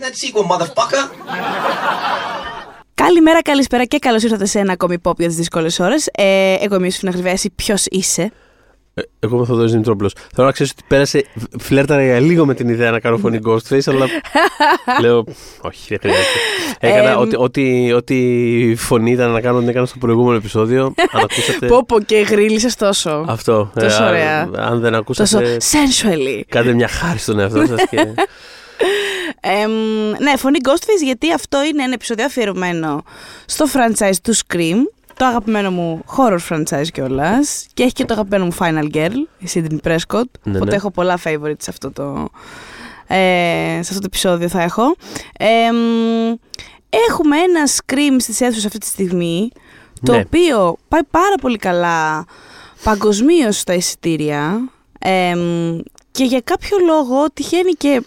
that sequel, motherfucker. Καλημέρα, καλησπέρα και καλώς ήρθατε σε ένα ακόμη pop για τις δύσκολες ώρες. Ε, εγώ είμαι η Σφίνα Χρυβέση. Ποιος είσαι; Ε, Εγώ είμαι ο Θοδωρής Δημητρόπουλος. Θέλω να ξέρεις ότι πέρασε. Φλέρταρα για λίγο με την ιδέα να κάνω φωνή Ghostface, αλλά. λέω. Όχι, δεν χρειάζεται. Έκανα Ε, ό,τι, ό,τι, ό,τι φωνή ήταν να κάνω, την έκανα στο προηγούμενο επεισόδιο. Αν ακούσατε. Πω πω και γρίλησες τόσο. Αυτό. Τόσο Ε, ωραία. Αν δεν Τόσο ακούσατε. sensually. Κάντε μια χάρη στον εαυτό σας. Και... Εμ, ναι, φωνή Ghostface γιατί αυτό είναι ένα επεισόδιο αφιερωμένο στο franchise του Scream. Το αγαπημένο μου horror franchise κιόλας. Και έχει και το αγαπημένο μου Final Girl, η Sydney Prescott. Ναι, οπότε ναι. έχω πολλά favorites σε αυτό το, ε, σε αυτό το επεισόδιο θα έχω. Εμ, έχουμε ένα Scream στις αίθουσες αυτή τη στιγμή, το Ναι. οποίο πάει πάρα πολύ καλά παγκοσμίως στα εισιτήρια εμ, και για κάποιο λόγο τυχαίνει και ε,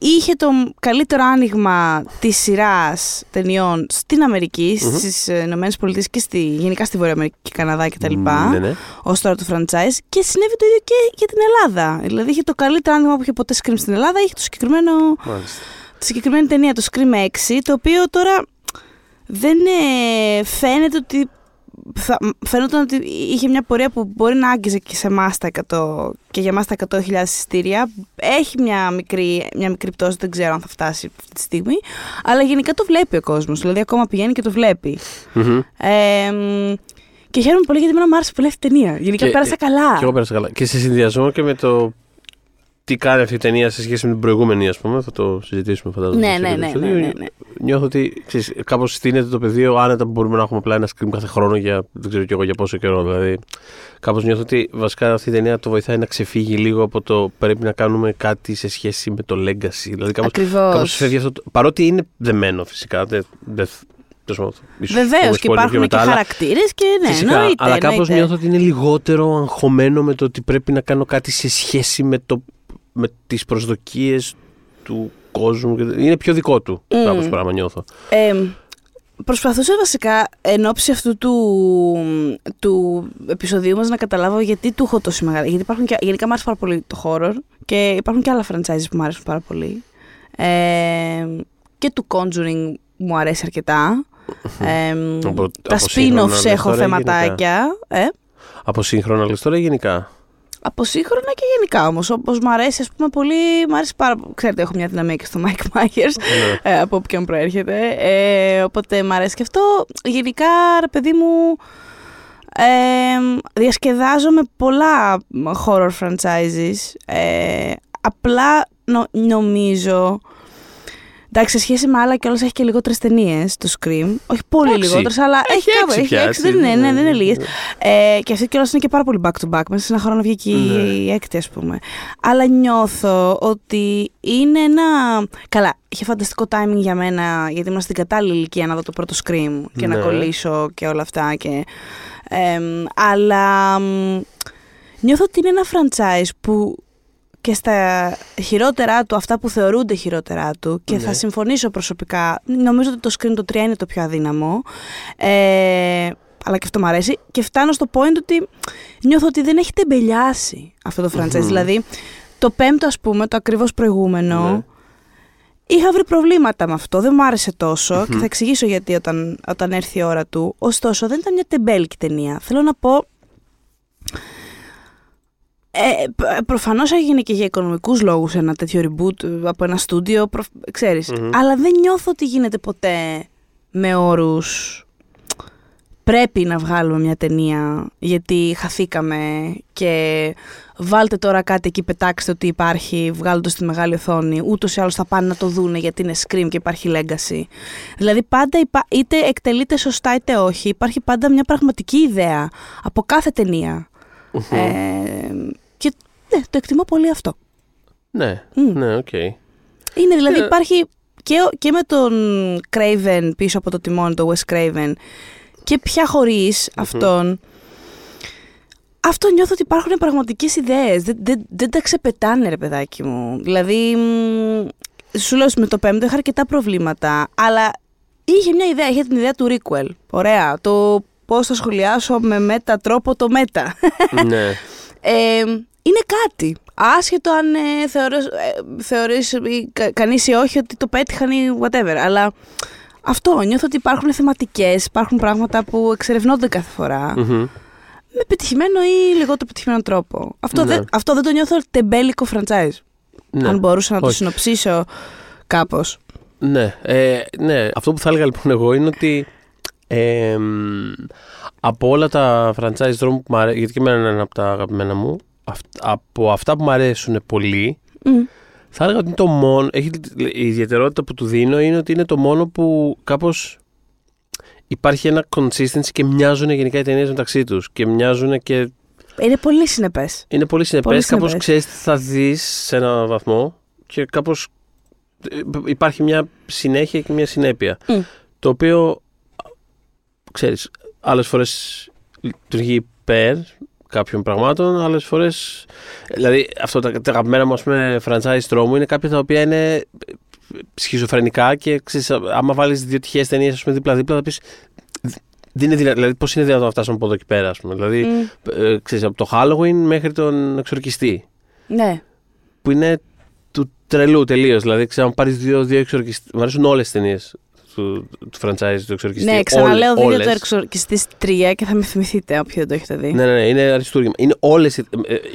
είχε το καλύτερο άνοιγμα της σειράς ταινιών στην αμερικη Μμμ. στις Ηνωμένες Πολιτείες και στη, γενικά στη Βόρεια Αμερική και Καναδά κτλ. ναι, ναι. Ως τώρα το franchise και συνέβη το ίδιο και για την Ελλάδα. Δηλαδή είχε το καλύτερο άνοιγμα που είχε ποτέ Scream στην Ελλάδα, είχε το συγκεκριμένο Μάλιστα. τη συγκεκριμένη ταινία, το Scream 6, το οποίο τώρα δεν ε, φαίνεται ότι. Θα, φαίνονταν ότι είχε μια πορεία που μπορεί να άγγιζε και σε εμάς τα 100 και για εμάς τα 100.000 εισιτήρια. Έχει μια μικρή, μια μικρή πτώση, δεν ξέρω αν θα φτάσει αυτή τη στιγμή. Αλλά γενικά το βλέπει ο κόσμος, δηλαδή ακόμα πηγαίνει και το βλέπει. Μμμ. Ε, μ, και χαίρομαι πολύ γιατί εμένα μου άρεσε πολύ αυτή η ταινία. Γενικά Και- πέρασα καλά. Και εγώ πέρασα καλά. Και σε συνδυασμό και με το τι κάνει αυτή η ταινία σε σχέση με την προηγούμενη, ας πούμε, θα το συζητήσουμε φαντάζομαι. Ναι, στο ναι, ναι, επεισόδιο. ναι, ναι, ναι. Νιώθω ότι ξέρεις, κάπως στείνεται το πεδίο άνετα που μπορούμε να έχουμε απλά ένα screen κάθε χρόνο για δεν ξέρω κι εγώ για πόσο καιρό. Δηλαδή, κάπως νιώθω ότι βασικά αυτή η ταινία το βοηθάει να ξεφύγει λίγο από το πρέπει να κάνουμε κάτι σε σχέση με το legacy. Δηλαδή, κάπως, Ακριβώς. κάπως φεύγει αυτό. το- παρότι είναι δεμένο φυσικά. Δεν, δεν, τέλος πάντων, ίσως Βεβαίως πούμε και spoiler πιο υπάρχουν και μετά, αλλά- χαρακτήρες και ναι, Φυσικά, εννοείται. αλλά κάπως εννοείται. νιώθω ότι είναι λιγότερο αγχωμένο με το ότι πρέπει να κάνω κάτι σε σχέση με, το, με τις προσδοκίες του κόσμου. Είναι πιο δικό του Μμ. κάπως πράγμα νιώθω. Ε, προσπαθούσα βασικά εν ώψη αυτού του, του επεισοδίου μας να καταλάβω γιατί του έχω τόσο μεγάλη. Γιατί υπάρχουν και, γενικά μου άρεσε πάρα πολύ το horror και υπάρχουν και άλλα franchises που μου αρέσουν πάρα πολύ. Ε, και του Conjuring μου αρέσει αρκετά. Ε, Από- τα από σύγχρονα spin-offs λες έχω τώρα ή θεματάκια. Ε, Από σύγχρονα λες τώρα ή γενικά; Από σύγχρονα και γενικά όμως. Όπως μου αρέσει, ας πούμε, πολύ. Μ' αρέσει πάρα πολύ. Ξέρετε, έχω μια δυναμία και στο Mike Myers, Ναι. ε, από όποιον προέρχεται. Ε, οπότε μ' αρέσει και αυτό. Γενικά, ρε παιδί μου. Ε, διασκεδάζω με πολλά horror franchises. Ε, απλά νο- νομίζω. Εντάξει, σε σχέση με άλλα κιόλας έχει και λιγότερες ταινίες το Scream. Όχι πολύ Εντάξει. λιγότερες, αλλά έχει, Έχει κάπου. έξι Έχει πια, έξι, έτσι. δεν είναι, ναι, δεν είναι λίγες. Ναι. Ε, και αυτή κιόλας είναι και πάρα πολύ back to back. Μέσα σε ένα χρόνο βγήκε η- Ναι. η έκτη, ας πούμε. Αλλά νιώθω ότι είναι ένα. Καλά, είχε φανταστικό timing για μένα, γιατί ήμουν στην κατάλληλη ηλικία να δω το πρώτο Scream και να Ναι. κολλήσω και όλα αυτά. Και, εμ, αλλά μ, νιώθω ότι είναι ένα franchise που και στα χειρότερά του, αυτά που θεωρούνται χειρότερά του και Ναι. θα συμφωνήσω προσωπικά, νομίζω ότι το Scream το 3 είναι το πιο αδύναμο ε, αλλά και αυτό μου αρέσει και φτάνω στο point ότι νιώθω ότι δεν έχει τεμπελιάσει αυτό το franchise, Μμμ. δηλαδή το πέμπτο ας πούμε, το ακριβώς προηγούμενο Ναι. Είχα βρει προβλήματα με αυτό, δεν μου άρεσε τόσο Μμμ. και θα εξηγήσω γιατί όταν, όταν έρθει η ώρα του. Ωστόσο, δεν ήταν μια τεμπέλικη ταινία. Θέλω να πω. Ε, π- προφανώς έγινε και για οικονομικούς λόγους ένα τέτοιο reboot από ένα στούντιο, προ, ξέρεις. Μμμ. Αλλά δεν νιώθω ότι γίνεται ποτέ με όρους πρέπει να βγάλουμε μια ταινία γιατί χαθήκαμε και βάλτε τώρα κάτι εκεί, πετάξτε ότι υπάρχει, βγάλτε το στη μεγάλη οθόνη. Ούτως ή άλλως θα πάνε να το δούνε γιατί είναι scream και υπάρχει legacy. Δηλαδή πάντα υπά- είτε εκτελείται σωστά είτε όχι, υπάρχει πάντα μια πραγματική ιδέα από κάθε ταινία. Ε, και ναι, το εκτιμώ πολύ αυτό. Ναι, Μμ. ναι, οκ. Είναι δηλαδή Ε. υπάρχει και, ο- και με τον Craven πίσω από το τιμόνι, το Wes Craven και πια χωρίς αυτόν αυτό νιώθω ότι υπάρχουν πραγματικές ιδέες. Δεν, δεν, δεν τα ξεπετάνε ρε παιδάκι μου. Δηλαδή, μ, σου λέω με το πέμπτο είχα αρκετά προβλήματα, αλλά είχε μια ιδέα, είχε την ιδέα του Requel. Ωραία, το πώς θα σχολιάσω με meta τρόπο το meta. ναι. Ε, είναι κάτι. Άσχετο αν ε, θεωρείς, ε, θεωρείς ή κα- κανείς ή όχι ότι το πέτυχαν ή whatever. Αλλά αυτό, νιώθω ότι υπάρχουν θεματικές, υπάρχουν πράγματα που εξερευνώνται κάθε φορά. Μμμ. Με πετυχημένο ή λιγότερο πετυχημένο τρόπο. Αυτό, Ναι. δεν, αυτό δεν το νιώθω τεμπέλικο franchise. Ναι. Αν μπορούσα να το Όχι. συνοψίσω κάπως. Ναι, ε, ναι, αυτό που θα έλεγα λοιπόν εγώ είναι ότι ε, μ, από όλα τα franchise δρόμου που μου αρέσουν, γιατί και εμένα είναι ένα από τα αγαπημένα μου, αυ- από αυτά που μου αρέσουν πολύ, Μμ. θα έλεγα ότι είναι το μόνο, έχει, η ιδιαιτερότητα που του δίνω είναι ότι είναι το μόνο που κάπως υπάρχει ένα consistency και μοιάζουν γενικά οι ταινίες μεταξύ τους και μοιάζουν και Είναι πολύ συνεπές. είναι πολύ συνεπές, Πολύ κάπως συνεπές. ξέρεις τι θα δεις σε ένα βαθμό και κάπως ε, υπάρχει μια συνέχεια και μια συνέπεια. Μμ. Το οποίο, ξέρεις, άλλες φορές λειτουργεί υπέρ κάποιων πραγμάτων, άλλες φορές... Δηλαδή, αυτό τα, τα αγαπημένα μου, ας πούμε, franchise τρόμου είναι κάποια τα οποία είναι ε, σχιζοφρενικά και ξέρεις, άμα βάλεις δύο τυχαίες ταινίες, ας πούμε, δίπλα-δίπλα, θα πεις... Δεν είναι δυνατό, δηλαδή, πώς είναι δυνατόν να φτάσουμε από εδώ και πέρα, ας πούμε. Δηλαδή, Μμ. ε, ξέρεις, από το Halloween μέχρι τον εξορκιστή. Ναι. Που είναι του τρελού τελείως. Δηλαδή, ξέρω, αν πάρεις δύο, δύο Εξορκιστές. Μου αρέσουν όλες τις ταινίες του, του franchise του Εξορκιστή. Ναι, ξαναλέω Όλες- δείτε όλες. το Εξορκιστή 3 και θα με θυμηθείτε όποιοι δεν το έχετε δει. Ναι, ναι, ναι, είναι αριστούργημα. Είναι όλες. Η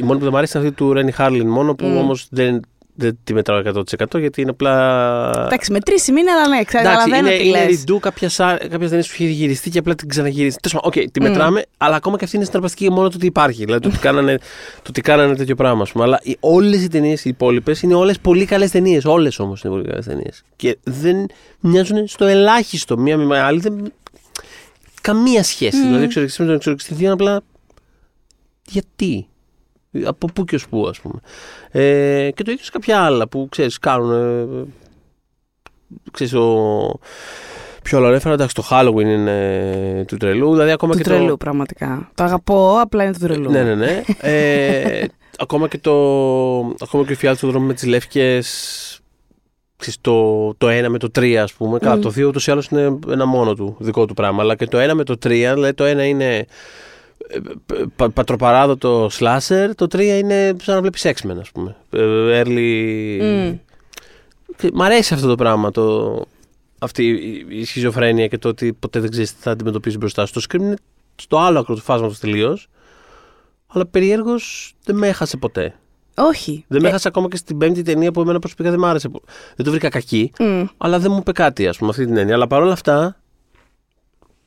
μόνη που δεν μου αρέσει είναι αυτή του Ρένι Χάρλιν μόνο που Μμ. όμως δεν, δεν τη μετράω 100% γιατί είναι απλά. Εντάξει, μετρήσιμη είναι, αλλά ναι, καταλαβαίνω είναι, τι είναι λες. redo κάποια ταινία που έχει γυριστεί και απλά την ξαναγυρίσει. Τέλος πάντων, οκ, τη Μμ. μετράμε, αλλά ακόμα και αυτή είναι συναρπαστική μόνο το ότι υπάρχει. Δηλαδή το ότι κάνανε, το ότι κάνανε τέτοιο πράγμα, α πούμε. Αλλά όλε οι ταινίε οι υπόλοιπε είναι όλε πολύ καλέ ταινίε. Όλε όμω είναι πολύ καλέ ταινίε. Και δεν μοιάζουν στο ελάχιστο μία με άλλη. Δεν... Καμία σχέση. Μμ. Δηλαδή, εξορκιστή με τον εξορκιστή δύο είναι απλά. Γιατί. Από πού και ως πού, ας πούμε. Ε, και το ίδιο σε κάποια άλλα που ξέρεις, κάνουν. Ε, ξέρεις, ο... Πιο άλλο ανέφερα, εντάξει, το Halloween είναι του τρελού. Δηλαδή, ακόμα Του και τρελού, το. πραγματικά. Το αγαπώ, απλά είναι του τρελού. Ναι, ναι, ναι. Ε, ακόμα και το. Ακόμα και ο φιάλτη του δρόμου με τις λεύκες. Το, το 1 με το 3, ας πούμε. Καλά, Μμ. το 2 ούτως ή άλλως είναι ένα μόνο του δικό του πράγμα. Αλλά και το 1 με το 3, δηλαδή το 1 είναι ε, πα, πατροπαράδοτο slasher, το 3 είναι σαν να βλέπεις X-Men, ας πούμε. Ε, Early. Μμ. Και Μ' αρέσει αυτό το πράγμα, το, αυτή η- η σχιζοφρένεια και το ότι ποτέ δεν ξέρεις τι θα αντιμετωπίσεις μπροστά σου. Το Scream είναι στο άλλο άκρο του φάσματο τελείως. Αλλά περιέργω δεν με έχασε ποτέ. Όχι. Δεν με Ε, έχασε ακόμα και στην πέμπτη ταινία που εμένα προσωπικά δεν μ' άρεσε. πο- Δεν το βρήκα κακή, μμ. αλλά δεν μου είπε κάτι, ας πούμε, αυτή την έννοια. Αλλά παρόλα αυτά.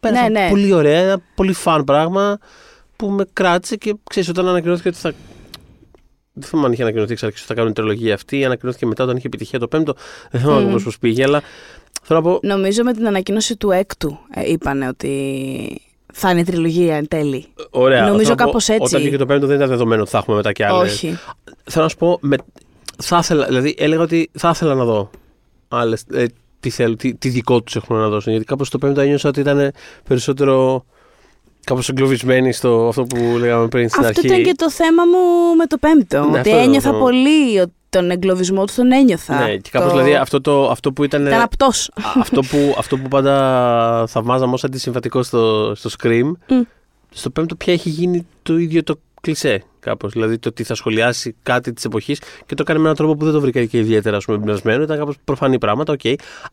Πέρασα Ναι, ναι. πολύ ωραία, ένα πολύ φαν πράγμα που με κράτησε και ξέρεις, όταν ανακοινώθηκε ότι θα. Δεν θυμάμαι αν είχε ανακοινωθεί εξ αρχή ότι θα κάνουν τριλογία αυτή. Ανακοινώθηκε μετά όταν είχε επιτυχία το πέμπτο. Δεν θυμάμαι Μμ. mm. πώς πήγε, αλλά θέλω να πω. Νομίζω με την ανακοίνωση του έκτου ε, είπανε ότι θα είναι τριλογία εν τέλει. Ωραία. Νομίζω θέλω να πω, κάπως έτσι. Όταν βγήκε το πέμπτο δεν ήταν δεδομένο ότι θα έχουμε μετά κι άλλες. Όχι. Θέλω να σου πω, με, θα ήθελα, δηλαδή έλεγα ότι θα ήθελα να δω άλλες, ε, τι, θέλ, τι, τι δικό τους έχουν να δώσουν. Γιατί κάπως το πέμπτο ένιωσα ότι ήταν περισσότερο κάπως εγκλωβισμένοι στο αυτό που λέγαμε πριν στην Αυτό αρχή. ήταν και το θέμα μου με το πέμπτο. Ναι, ότι αυτό ήταν το ένιωθα θέμα. πολύ ότι τον εγκλωβισμό του τον ένιωθα. Ναι, και κάπως Το- δηλαδή αυτό, το, αυτό που ήταν... Ήταν απτός. Α, αυτό, που, αυτό που πάντα θαυμάζαμε ως αντισυμβατικό στο, στο Scream, Μμ. στο πέμπτο πια έχει γίνει το ίδιο το κλισέ κάπως. Δηλαδή το ότι θα σχολιάσει κάτι της εποχής και το κάνει με έναν τρόπο που δεν το βρήκα και ιδιαίτερα ας πούμε, εμπνευσμένο. Ήταν κάπως προφανή πράγματα, οκ.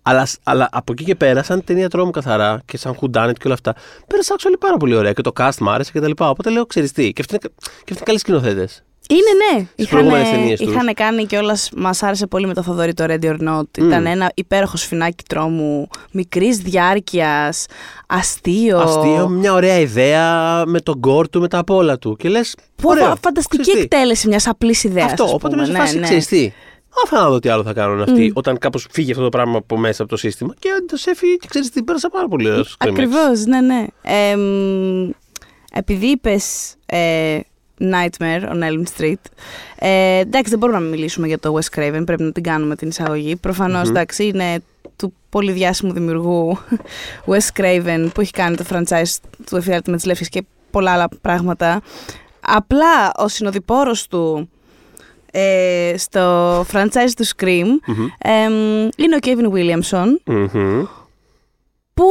Αλλά, αλλά από εκεί και πέρα, σαν ταινία τρόμου καθαρά και σαν whodunit και όλα αυτά, πέρασα actually πάρα πολύ ωραία και το cast μου άρεσε και τα λοιπά. Οπότε λέω, ξέρεις τι, και αυτοί είναι, και αυτοί είναι καλοί σκηνοθέτες. Είναι, ναι. Στις προηγούμενες ταινίες τους. είχαν κάνει κιόλας. Μας άρεσε πολύ με το Θοδωρή το Ready or Not. Ήταν ένα υπέροχο σφινάκι τρόμου, μικρής διάρκειας, αστείο. Αστείο, μια ωραία ιδέα με τον γκορ του, με τα απ' όλα του. Και λες, Που ωραίο, φανταστική ξέρεις τι. εκτέλεση μιας απλής ιδέας. Αυτό, οπότε με σε φάση, ναι. ξέρεις τι. Αφού να δω τι άλλο θα κάνουν αυτοί, Μμ. όταν κάπως φύγει αυτό το πράγμα από μέσα από το σύστημα. Και το έφυγε και ξέρεις τι, πέρασα πάρα πολύ ωραίο. Ακριβώς, ναι, ναι. Ε, μ, επειδή είπες ε, Nightmare on Elm Street. Ε, εντάξει, δεν μπορούμε να μιλήσουμε για το Wes Craven, πρέπει να την κάνουμε την εισαγωγή. Προφανώς, Μμμ. εντάξει, είναι του πολύ διάσημου δημιουργού Wes Craven που έχει κάνει το franchise του Εφιάλτη με τις Λεύκες και πολλά άλλα πράγματα. Απλά ο συνοδοιπόρος του ε, στο franchise του Scream εμ, είναι ο Kevin Williamson που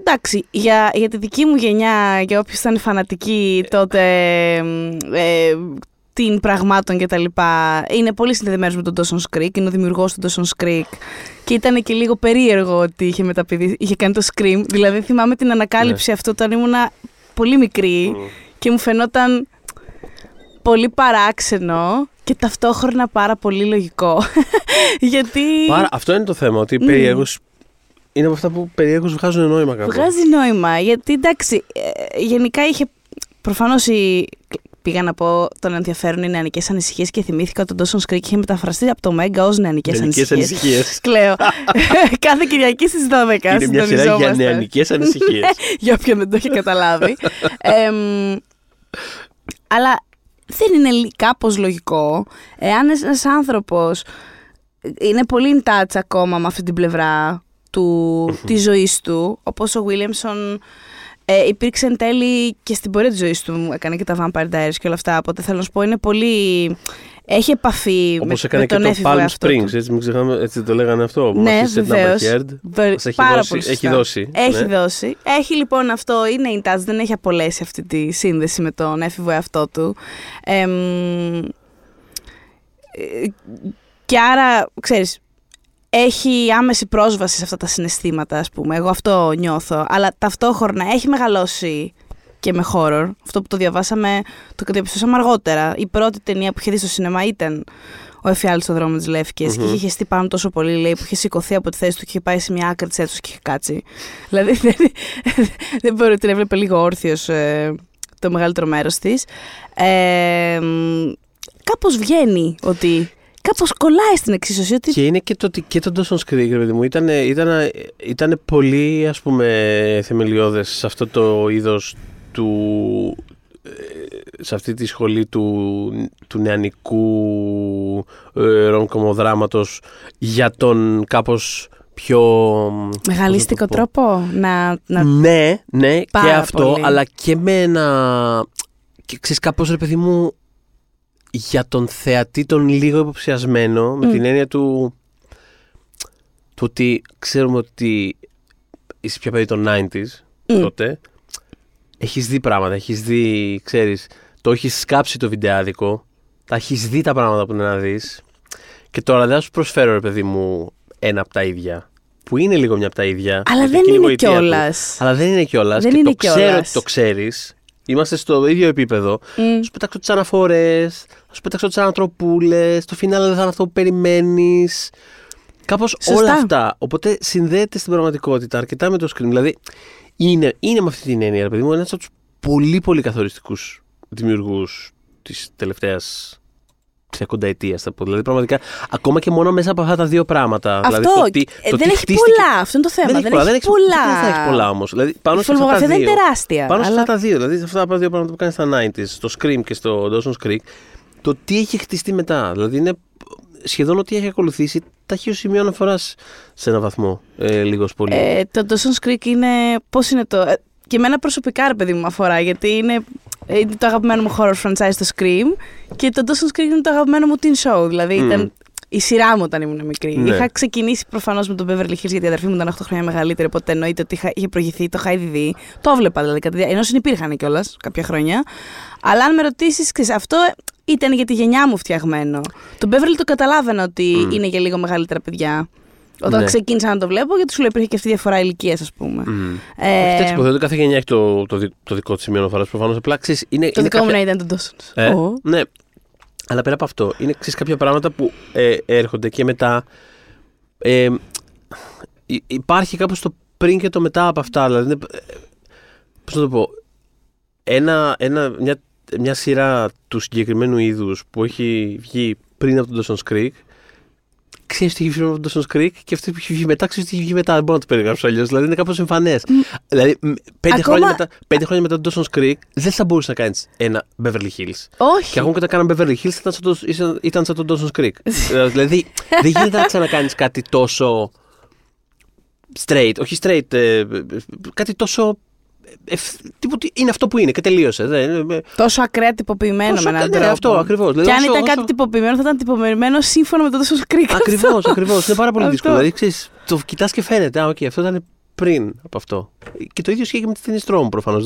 εντάξει, για, για τη δική μου γενιά, για όποιους ήταν φανατικοί τότε, εμ, ε, την πραγμάτων κτλ. Είναι πολύ συνδεδεμένος με τον Dawson's Creek, είναι ο δημιουργός του Dawson's Creek. Και ήταν και λίγο περίεργο ότι είχε μεταπηδήσει, είχε κάνει το Scream. Δηλαδή θυμάμαι την ανακάλυψη Ναι. αυτό όταν ήμουνα πολύ μικρή Μμ. και μου φαινόταν πολύ παράξενο και ταυτόχρονα πάρα πολύ λογικό. Γιατί Πάρα, αυτό είναι το θέμα, ότι Μμ. περίεργος είναι από αυτά που περίεργους βγάζουν νόημα κάπου. βγάζει νόημα. Γιατί εντάξει, ε, γενικά είχε προφανώς η... Πήγα να πω τον ενδιαφέρον οι νεανικές ανησυχίες και θυμήθηκα ότι ο Dawson's Creek είχε μεταφραστεί από το Μέγκα ως νεανικές Νεανικές ανησυχίες. ανησυχίες. Κλαίω. Κάθε Κυριακή στις 12 Είναι μια σειρά για συντονιζόμαστε. νεανικές ανησυχίες. για όποιον δεν το έχει καταλάβει. Εμ, αλλά δεν είναι λι- κάπως λογικό εάν ένας άνθρωπος είναι πολύ in touch ακόμα με αυτή την πλευρά του, της ζωής του, όπως ο Williamson ε, υπήρξε εν τέλει και στην πορεία της ζωής του, έκανε και τα Vampire Diaries και όλα αυτά, οπότε θέλω να σου πω είναι πολύ... Έχει επαφή με, Όπως έκανε με και τον το έφηβο Palm εαυτό Springs, του. έτσι μην ξεχνάμε, έτσι το λέγανε αυτό. που Ναι, μας είσαι βεβαίως. Number Heard. Βε- Μας έχει πάρα δώσει- πολύ έχει σωστά. δώσει, Έχει ναι. δώσει. Έχει λοιπόν αυτό, είναι in touch, δεν έχει απολέσει αυτή τη σύνδεση με τον έφηβο εαυτό του. Εμ, ε, και άρα, ξέρεις, έχει άμεση πρόσβαση σε αυτά τα συναισθήματα, ας πούμε. Εγώ αυτό νιώθω. Αλλά ταυτόχρονα έχει μεγαλώσει και με horror. Αυτό που το διαβάσαμε, το διαπιστώσαμε αργότερα. Η πρώτη ταινία που είχε δει στο σινεμά ήταν ο Εφιάλτης στο δρόμο της λευκη Και Μμμ. είχε χεστεί πάνω τόσο πολύ, λέει, που είχε σηκωθεί από τη θέση του και είχε πάει σε μια άκρη της αίθουσας και είχε κάτσει. δηλαδή δεν, δεν μπορεί ότι την έβλεπε λίγο όρθιος το μεγαλύτερο μέρος της. Ε, Κάπως βγαίνει ότι. Κάπως κολλάει στην εξίσωση ότι. Και είναι και το ότι και το Dawson's Creek, ρε παιδί μου, ήταν, ήταν, ήταν πολύ ας πούμε θεμελιώδες σε αυτό το είδος του ε, σε αυτή τη σχολή του, του νεανικού ε, ρομκομοδράματος για τον κάπως πιο... Μεγαλίστικο πώς να το πω. τρόπο να. να... Ναι, ναι, και Πάρα αυτό, πολύ. αλλά και με ένα... Και ξέρεις κάπως ρε παιδί μου, για τον θεατή τον λίγο υποψιασμένο, με Μμ. την έννοια του, του ότι ξέρουμε ότι είσαι πια παιδί των 90s Μμ. τότε, έχεις δει πράγματα, έχεις δει, ξέρεις, το έχεις σκάψει το βιντεάδικο, τα έχεις δει τα πράγματα που είναι να δεις και τώρα δεν θα σου προσφέρω ρε παιδί μου ένα από τα ίδια, που είναι λίγο μια από τα ίδια. Αλλά γιατί δεν εκείνη η είναι γοητεία του. κιόλας. Αλλά δεν είναι κιόλας. Δεν και είναι το ξέρω κιόλας. ότι το ξέρεις. Είμαστε στο ίδιο επίπεδο. Θα σου πετάξω τις αναφορές, θα σου πετάξω τις ανατροπούλες. Το φινάλε δεν θα είναι αυτό που περιμένεις. Κάπως Σωστά. όλα αυτά. Οπότε συνδέεται στην πραγματικότητα αρκετά με το screen. Δηλαδή είναι, είναι με αυτή την έννοια, ρε παιδί μου, ένας από τους πολύ πολύ καθοριστικούς δημιουργούς της τελευταίας ξεκονταετία, θα πω. Δηλαδή, πραγματικά, ακόμα και μόνο μέσα από αυτά τα δύο πράγματα. Αυτό. δηλαδή, το τι, ε, το δεν τι έχει χτίστηκε- πολλά. Αυτό είναι το θέμα. δεν έχει πολλά. Δεν έχει πολλά. Δεν θα έχει πολλά όμως. Δηλαδή, πάνω Η σε αυτά τα φιλμογραφία δεν δύο. είναι τεράστια. Πάνω σε αλλά... αυτά τα δύο, δηλαδή σε αυτά τα δύο πράγματα που κάνεις στα 90s, στο Scream και στο Dawson's Creek, το τι έχει χτιστεί μετά. Δηλαδή είναι σχεδόν ό,τι έχει ακολουθήσει, τα έχει ως σημείο αναφοράς σε έναν βαθμό, ε, λίγος πολύ. Ε, το Dawson's Creek είναι. Πώς είναι το. ε, και εμένα προσωπικά, ρε παιδί μου, με αφορά. Γιατί είναι, ε, είναι το αγαπημένο μου horror franchise το Scream. Και το Dawson's Creek είναι το αγαπημένο μου teen show. Δηλαδή Μμ. ήταν η σειρά μου όταν ήμουν μικρή. Ναι. Είχα ξεκινήσει προφανώς με τον Beverly Hills γιατί η αδερφή μου ήταν 8 χρόνια μεγαλύτερη. Οπότε εννοείται ότι είχα, είχε προηγηθεί, το είχα ήδη δει. Το έβλεπα δηλαδή κατά τη διάρκεια. Ενώ συνυπήρχαν κιόλας κάποια χρόνια. Αλλά αν με ρωτήσεις, αυτό ήταν για τη γενιά μου φτιαγμένο. Το Beverly το καταλάβαινα ότι Μμ. είναι για λίγο μεγαλύτερα παιδιά. Όταν Ναι. ξεκίνησα να το βλέπω, γιατί σου λέω υπήρχε και αυτή η διαφορά ηλικίας, ας πούμε. Mm. Ε, Εντάξει, υποθέτω ότι κάθε γενιά έχει το, το, δι- το δικό της σημείο αναφοράς. Προφανώς απλά ξέρεις, είναι. το είναι δικό μου κάποια- να ήταν το Dawson's. Ε, Ω. Ναι. Αλλά πέρα από αυτό, είναι ξέρεις, κάποια πράγματα που ε, έρχονται και μετά. Ε, υ- υπάρχει κάπως το πριν και το μετά από αυτά. Δηλαδή, είναι, ε, πώς να το πω. Ένα, ένα, μια, μια σειρά του συγκεκριμένου είδους που έχει βγει πριν από τον Dawson's Creek ξέρεις τι έχει βγει πριν από τον Dawson's Creek και αυτή που έχει βγει μετά ξέρεις τι έχει βγει μετά. Δεν μπορώ να το περιγράψω αλλιώς. Δηλαδή είναι κάπως εμφανές. Δηλαδή μ, πέντε, Ακόμα- χρόνια μετά, πέντε χρόνια μετά τον Dawson's Creek δεν θα μπορούσες να κάνεις ένα Beverly Hills. Όχι. Και ακόμα και όταν κάναμε Beverly Hills ήταν σαν το, ήσαν- ήταν σαν τον Dawson's Creek. Ε, δηλαδή δεν γίνεται να ξανακάνεις κάτι τόσο straight, όχι straight, ε, κάτι τόσο. Ευθ- τίποτε- είναι αυτό που είναι και τελείωσε. Δεν, ε, Τόσο ακραία τυποποιημένο τόσο- με έναν ναι, τρόπο. αυτό ακριβώς. Και αν ήταν κάτι τυποποιημένο, θα ήταν τυποποιημένο σύμφωνα με το Dawson's Creek. Ακριβώς, ακριβώς. Είναι πάρα πολύ Αυτό. δύσκολο. Δηλαδή, ξέρεις, το κοιτάς και φαίνεται. Α, οκ, αυτό ήταν πριν από αυτό. Και το ίδιο ισχύει και με τις ταινίες τρόμου προφανώς.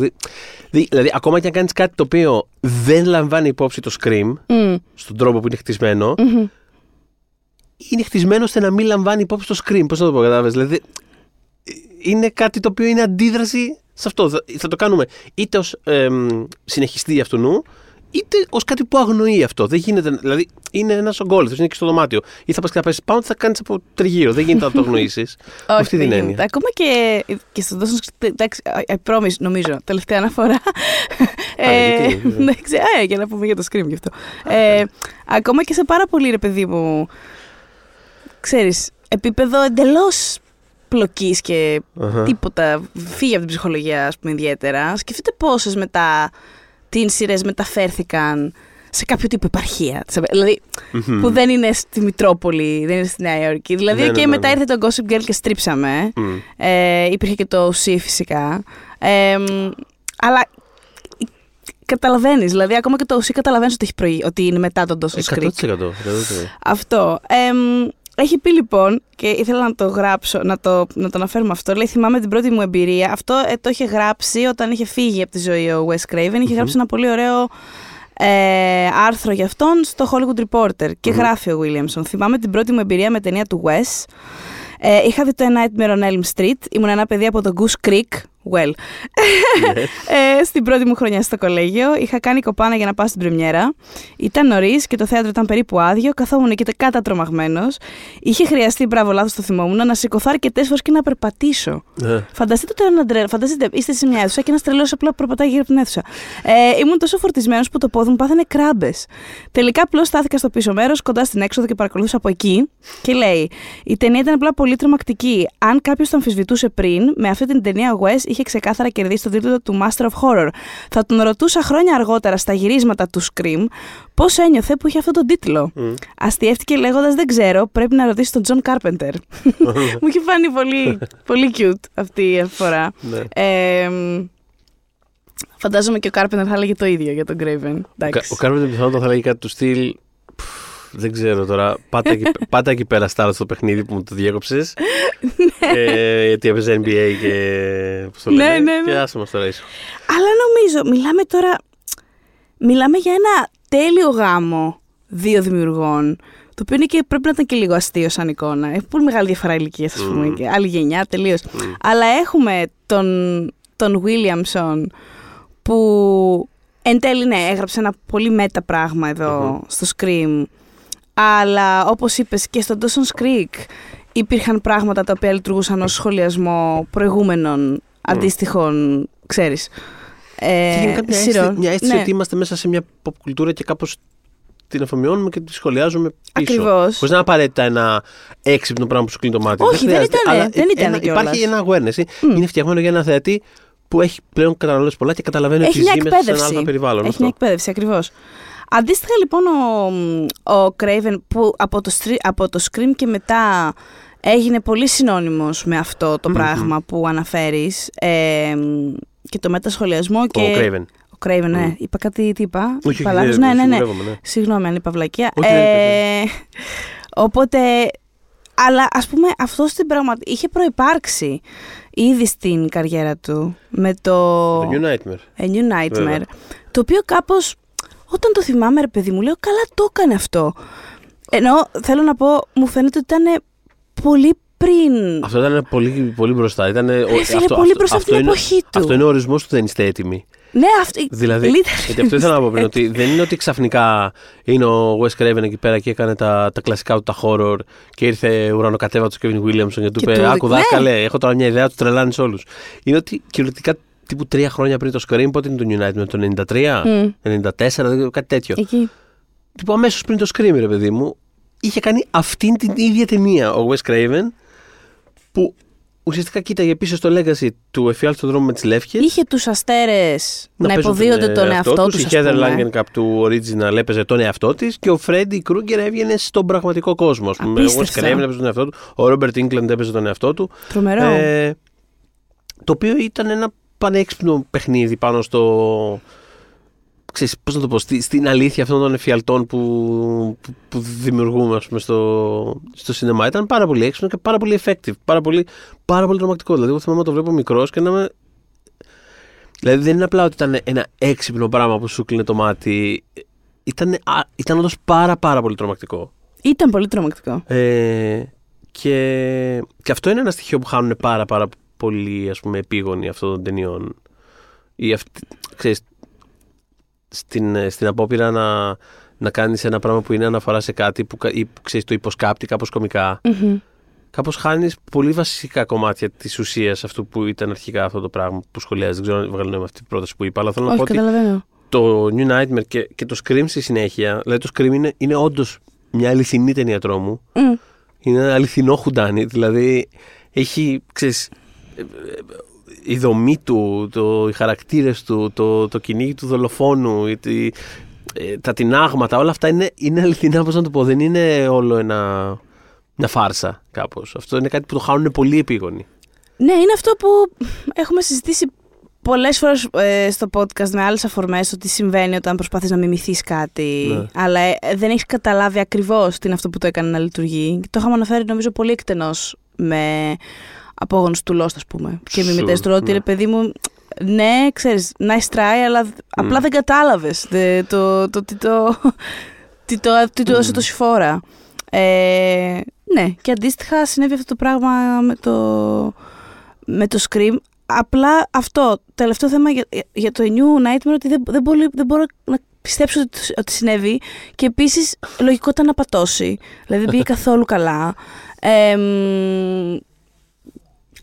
Δηλαδή, ακόμα και αν κάνεις κάτι το οποίο δεν λαμβάνει υπόψη το Scream, Μμ. στον τρόπο που είναι χτισμένο, Μμμ. είναι χτισμένο ώστε να μην λαμβάνει υπόψη το Scream. Πώς θα το πω, κατάλαβες; Δηλαδή, είναι κάτι το οποίο είναι αντίδραση σε αυτό. Θα- Θα το κάνουμε είτε ως συνεχιστή αυτουνού, είτε ως κάτι που αγνοεί αυτό. Δεν γίνεται. Δηλαδή, είναι ένας ογκόλιθος, είναι εκεί στο δωμάτιο. Ή θα πας και θα πέσει πάνω, θα κάνεις από τριγύρω. Δεν γίνεται να το αγνοήσεις. Όχι, αυτή δεν την γίνεται. έννοια. Ακόμα και, και στον Dawson's Creek, εντάξει, I promise, νομίζω, τελευταία αναφορά. γιατί, ναι. ναι, ξέρω, ε, για να πούμε για το Scream γι' αυτό. Ε, ακόμα και σε πάρα πολύ, ρε παιδί μου, ξέρεις, επίπεδο εντελώς πλοκής και Αχα. τίποτα, φύγει από την ψυχολογία, ας πούμε, ιδιαίτερα. Σκεφτείτε πόσες μετά τι σειρές μεταφέρθηκαν σε κάποιο τύπο επαρχία. της Αμέ- Δηλαδή, Μμμ. που δεν είναι στη Μητρόπολη, δεν είναι στη Νέα Υόρκη. Δηλαδή, Ναι, και ναι, ναι, μετά ναι. ήρθε το Gossip Girl και στρίψαμε. Μμ. Ε, υπήρχε και το C φυσικά. Ε, μ, αλλά καταλαβαίνεις, δηλαδή ακόμα και το C καταλαβαίνεις ότι, έχει προηγ- ότι είναι μετά τον Dawson's Creek. 100%. 100%. Αυτό. Ε, μ, έχει πει λοιπόν, και ήθελα να το γράψω, να το, να το αναφέρουμε αυτό. Λέει, θυμάμαι την πρώτη μου εμπειρία. Αυτό ε, το είχε γράψει όταν είχε φύγει από τη ζωή ο Wes Craven. Είχε γράψει ένα πολύ ωραίο ε, άρθρο για αυτόν στο Hollywood Reporter. Και Μμμ. γράφει ο Williamson. Θυμάμαι την πρώτη μου εμπειρία με ταινία του Wes. Ε, είχα δει το A Nightmare on Elm Street. Ήμουν ένα παιδί από το Goose Creek. Well. ε, στην πρώτη μου χρονιά στο κολέγιο. Είχα κάνει κοπάνα για να πάω στην πρεμιέρα. Ήταν νωρίς και το θέατρο ήταν περίπου άδειο. Καθόμουν εκεί κατατρομαγμένος. Είχε χρειαστεί, μπράβο, λάθος το θυμόμουν, να σηκωθώ αρκετές φορές και να περπατήσω. Ναι. Φανταστείτε τώρα έναν τρέλο. Φανταστείτε, είστε σε μια αίθουσα και ένας τρελός απλά περπατάει γύρω από την αίθουσα. Ε, ήμουν τόσο φορτισμένος που το πόδι μου πάθανε κράμπες. Τελικά απλώς στάθηκα στο πίσω μέρος, κοντά στην έξοδο και παρακολουθούσα από εκεί. Και λέει: Η ταινία ήταν απλά πολύ τρομακτική. Αν κάποιος το αμφισβητούσε πριν, με αυτή την ταινία ο Wes είχε ξεκάθαρα κερδίσει τον τίτλο του Master of Horror. Θα τον ρωτούσα χρόνια αργότερα στα γυρίσματα του Scream πώς ένιωθε που είχε αυτόν τον τίτλο. Μμ. Αστιεύτηκε λέγοντας: Δεν ξέρω, πρέπει να ρωτήσει τον John Carpenter. Μου είχε φάνει πολύ, πολύ cute αυτή η φορά. Ναι. Ε, μ, φαντάζομαι και ο Carpenter θα έλεγε το ίδιο για τον Craven. Εντάξει. Ο Κάρπεντερ πιθανότατα θα λέγει κάτι του στυλ. «Πφ, Δεν ξέρω τώρα. Πάτα εκεί, πάτα εκεί πέρα στάρα στο παιχνίδι που μου το διέκοψες. ε, γιατί έπαιζε NBA και. Πώς το Ναι, λένε, ναι, ναι. Και άσε μας τώρα ίσω. Αλλά νομίζω, μιλάμε τώρα. Μιλάμε για ένα τέλειο γάμο δύο δημιουργών. Το οποίο είναι και πρέπει να ήταν και λίγο αστείο σαν εικόνα. Έχει πολύ μεγάλη διαφορά ηλικίας, ας πούμε. Μμμ. Και άλλη γενιά, τελείως. Αλλά έχουμε τον, τον Williamson που εν τέλει ναι, έγραψε ένα πολύ μέτα πράγμα εδώ Μμμ. στο Scream. Αλλά όπως είπες και στο Dawson's Creek υπήρχαν πράγματα τα οποία λειτουργούσαν ως σχολιασμό προηγούμενων αντίστοιχων, ξέρεις, ε, Και γενικά μια αίσθηση, σειρών. μια αίσθηση Ναι, ότι είμαστε μέσα σε μια pop κουλτούρα και κάπως την αφομοιώνουμε και τη σχολιάζουμε πίσω. Ακριβώς. Χωρίς να είναι απαραίτητα ένα έξυπνο πράγμα που σου κλείνει το μάτι. Όχι, δεν χρειάζεται, ήτανε, αλλά δεν ήτανε ένα- κιόλας. Υπάρχει ένα awareness. Μμ. Είναι φτιαγμένο για ένα θεατή που έχει πλέον καταναλώσει πολλά και καταλαβαίνει Έχει ότι μια ζει μέσα σε ένα εκπαίδευση. άλλο περιβάλλον. Έχει αυτό. μια εκπαίδευση, ακριβώς. Αντίστοιχα λοιπόν ο, ο Craven που από το, στρι- από το Scream και μετά έγινε πολύ συνώνυμος με αυτό το Μμμ. πράγμα που αναφέρεις ε, και το μετασχολιασμό και... Ο Craven. Ο Craven, ναι. Μμ. Είπα κάτι, τι είπα; Όχι, όχι, Είπα λάθος. δεν- ναι, ναι, ναι. σιγουρεύομαι, ναι. Συγγνώμη αν είπα βλακεία. Όχι, δεν Ε, οπότε, αλλά ας πούμε αυτό στην πραγματικότητα είχε προϋπάρξει ήδη στην καριέρα του με το Το New Nightmare. A New Nightmare, Βέβαια. το οποίο κάπως όταν το θυμάμαι ρε παιδί μου λέω καλά το έκανε αυτό. Ενώ θέλω να πω μου φαίνεται ότι ήταν πολύ πριν. Αυτό ήταν πολύ, πολύ μπροστά. Ήταν, ο- φίλε, πολύ μπροστά από την είναι- εποχή του. Αυτό είναι ο ορισμός του δεν είστε έτοιμοι. Ναι, αυτή. Δηλαδή, literally. γιατί αυτό ήθελα να πω πριν, ότι δεν είναι ότι ξαφνικά είναι ο Wes Craven εκεί πέρα και έκανε τα, τα κλασικά του τα horror και ήρθε ουρανοκατέβατος του Kevin Williamson και του Και είπε: του- Άκου ναι. δάσκαλε, έχω τώρα μια ιδέα, τους τρελάνεις όλους. Είναι ότι κυριολεκτικά τύπου τρία χρόνια πριν το Scream, πότε είναι το New Nightmare, το 93, Μμ. 94, δεν ξέρω, κάτι τέτοιο. Εκεί. Τύπου αμέσως πριν το Scream, ρε παιδί μου, είχε κάνει αυτήν την ίδια ταινία ο Wes Craven που ουσιαστικά κοίταγε πίσω στο legacy του Εφιάλτου στον δρόμο με τις Λεύκες Είχε τους αστέρες να, παίζουν υποδίονται τον εαυτό τους. τους, Η ας Heather πούμε. Langenkamp του Original έπαιζε τον εαυτό της και ο Freddy Krueger έβγαινε στον πραγματικό κόσμο. ας πούμε. Ο Wes Απίστευτο. Craven έπαιζε τον εαυτό του, ο Robert England έπαιζε τον εαυτό του. Τρομερό. Ε, το οποίο ήταν ένα πανέξυπνο παιχνίδι πάνω στο ξέρεις, πώς να το πω, στη- στην αλήθεια αυτών των εφιαλτών που, που, που δημιουργούμε ας πούμε, στο, στο σινεμά ήταν πάρα πολύ έξυπνο και πάρα πολύ effective. Πάρα πολύ, πάρα πολύ τρομακτικό. Δηλαδή, εγώ θυμάμαι να το βλέπω μικρός και να με. Δηλαδή, δεν είναι απλά ότι ήταν ένα έξυπνο πράγμα που σου κλείνει το μάτι. Ήταν, α, ήταν όντως πάρα, πάρα πολύ τρομακτικό. Ήταν πολύ τρομακτικό. Ε, και, και αυτό είναι ένα στοιχείο που χάνουν πάρα πάρα πολύ ας πούμε επίγονοι αυτών των ταινιών. Ή αυτή, ξέρεις, στην, ε, στην απόπειρα να, να κάνεις ένα πράγμα που είναι αναφορά σε κάτι που, κα- ή, που ξέρεις, το υποσκάπτει κάπως κομικά. Μμμ. Κάπως χάνεις πολύ βασικά κομμάτια της ουσίας αυτού που ήταν αρχικά αυτό το πράγμα που σχολιάζει. Δεν ξέρω αν βγάλω νόημα αυτή την πρόταση που είπα, αλλά θέλω να πω Όχι, ότι καταλαβαίνω. το New Nightmare και, και το Scream στη συνέχεια, δηλαδή το Scream είναι, είναι όντως μια αληθινή ταινία τρόμου. Μμ. Είναι ένα αληθινό χουντάνι. Δηλαδή έχει, ξέρεις, ε, ε, η δομή του, το, οι χαρακτήρες του, το, το κυνήγι του δολοφόνου, η- τη- ε, τα τεινάγματα, όλα αυτά είναι, είναι αληθινά, πώς να το πω. Δεν είναι όλο ένα, μια φάρσα κάπως. Αυτό είναι κάτι που το χάνουν πολύ επίγονοι. Ναι, είναι αυτό που έχουμε συζητήσει πολλές φορές ε, στο podcast με άλλες αφορμές ότι συμβαίνει όταν προσπαθείς να μιμηθείς κάτι Ναι. αλλά ε, δεν έχεις καταλάβει ακριβώς τι είναι αυτό που το έκανε να λειτουργεί. Το είχαμε αναφέρει νομίζω πολύ εκτενώς με απόγονους του Lost ας πούμε και Sure, μιμητές του ότι ναι. ρε παιδί μου ναι, ξέρεις, nice try, αλλά απλά δεν κατάλαβες δε- το, το, τι το, τι το, τι του έδωσε Μμ. τόση φόρα. Ε, ναι, και αντίστοιχα συνέβη αυτό το πράγμα με το, με το Scream. Απλά αυτό, τελευταίο θέμα για, για το New Nightmare, ότι δεν, δεν, μπορεί- δεν μπορώ να πιστέψω ότι, ότι συνέβη και επίσης λογικό ήταν να πατώσει. Δηλαδή δεν πήγε καθόλου καλά. Ε, μ,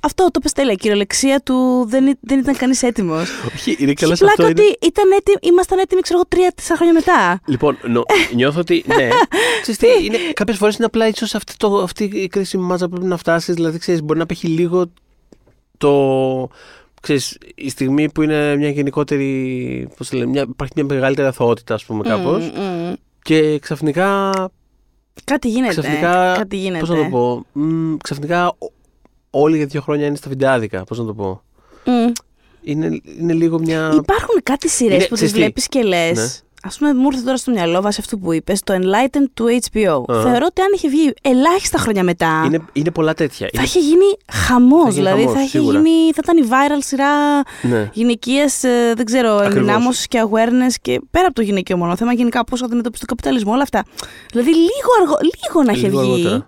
αυτό το πες τέλεια. Η κυριολεξία του δεν, ή- δεν ήταν κανείς έτοιμος. Όχι, είναι Και καλό σε πλάκα αυτό. είναι- ότι ήταν έτοιμοι, ήμασταν έτοιμοι, ξέρω εγώ, τρία-τέσσερα χρόνια μετά. Λοιπόν, νο, νιώθω ότι. Ναι. ξέρεις τι, είναι, κάποιες φορές είναι απλά ίσως αυτή, το, αυτή η κρίσιμη μάζα που πρέπει να φτάσεις. Δηλαδή, ξέρεις, μπορεί να απέχει λίγο το. Ξέρεις, η στιγμή που είναι μια γενικότερη. Πώς το λένε, μια, υπάρχει μια μεγαλύτερη αθωότητα, ας πούμε, κάπως. Μμ, μμ. Και ξαφνικά. Κάτι γίνεται. Ξαφνικά, Κάτι γίνεται. Πώς να το πω. μ, ξαφνικά ο- όλοι για δύο χρόνια είναι στα βιντεάδικα. Πώς να το πω. Μμ. Είναι, είναι λίγο μια. Υπάρχουν κάτι σειρές Είναι- που τι ξέρεις τις; βλέπεις και λες. Ναι. Α πούμε, μου ήρθε τώρα στο μυαλό βάσει αυτό που είπες, το Enlightened του HBO. Α. Θεωρώ ότι αν είχε βγει ελάχιστα χρόνια μετά. Είναι, είναι πολλά τέτοια. Θα Είναι, είχε γίνει χαμός. γίνει Δηλαδή χαμός, θα, είχε σίγουρα. γίνει, θα ήταν η viral σειρά ναι. γυναικείας, δεν ξέρω, Ακριβώς. ενδυνάμωσης και awareness και πέρα από το γυναικείο μόνο θέμα, γενικά πώς αντιμετωπίζεις τον καπιταλισμό, όλα αυτά. Δηλαδή λίγο, αργό, λίγο να είχε Λίγο βγει, αργότερα.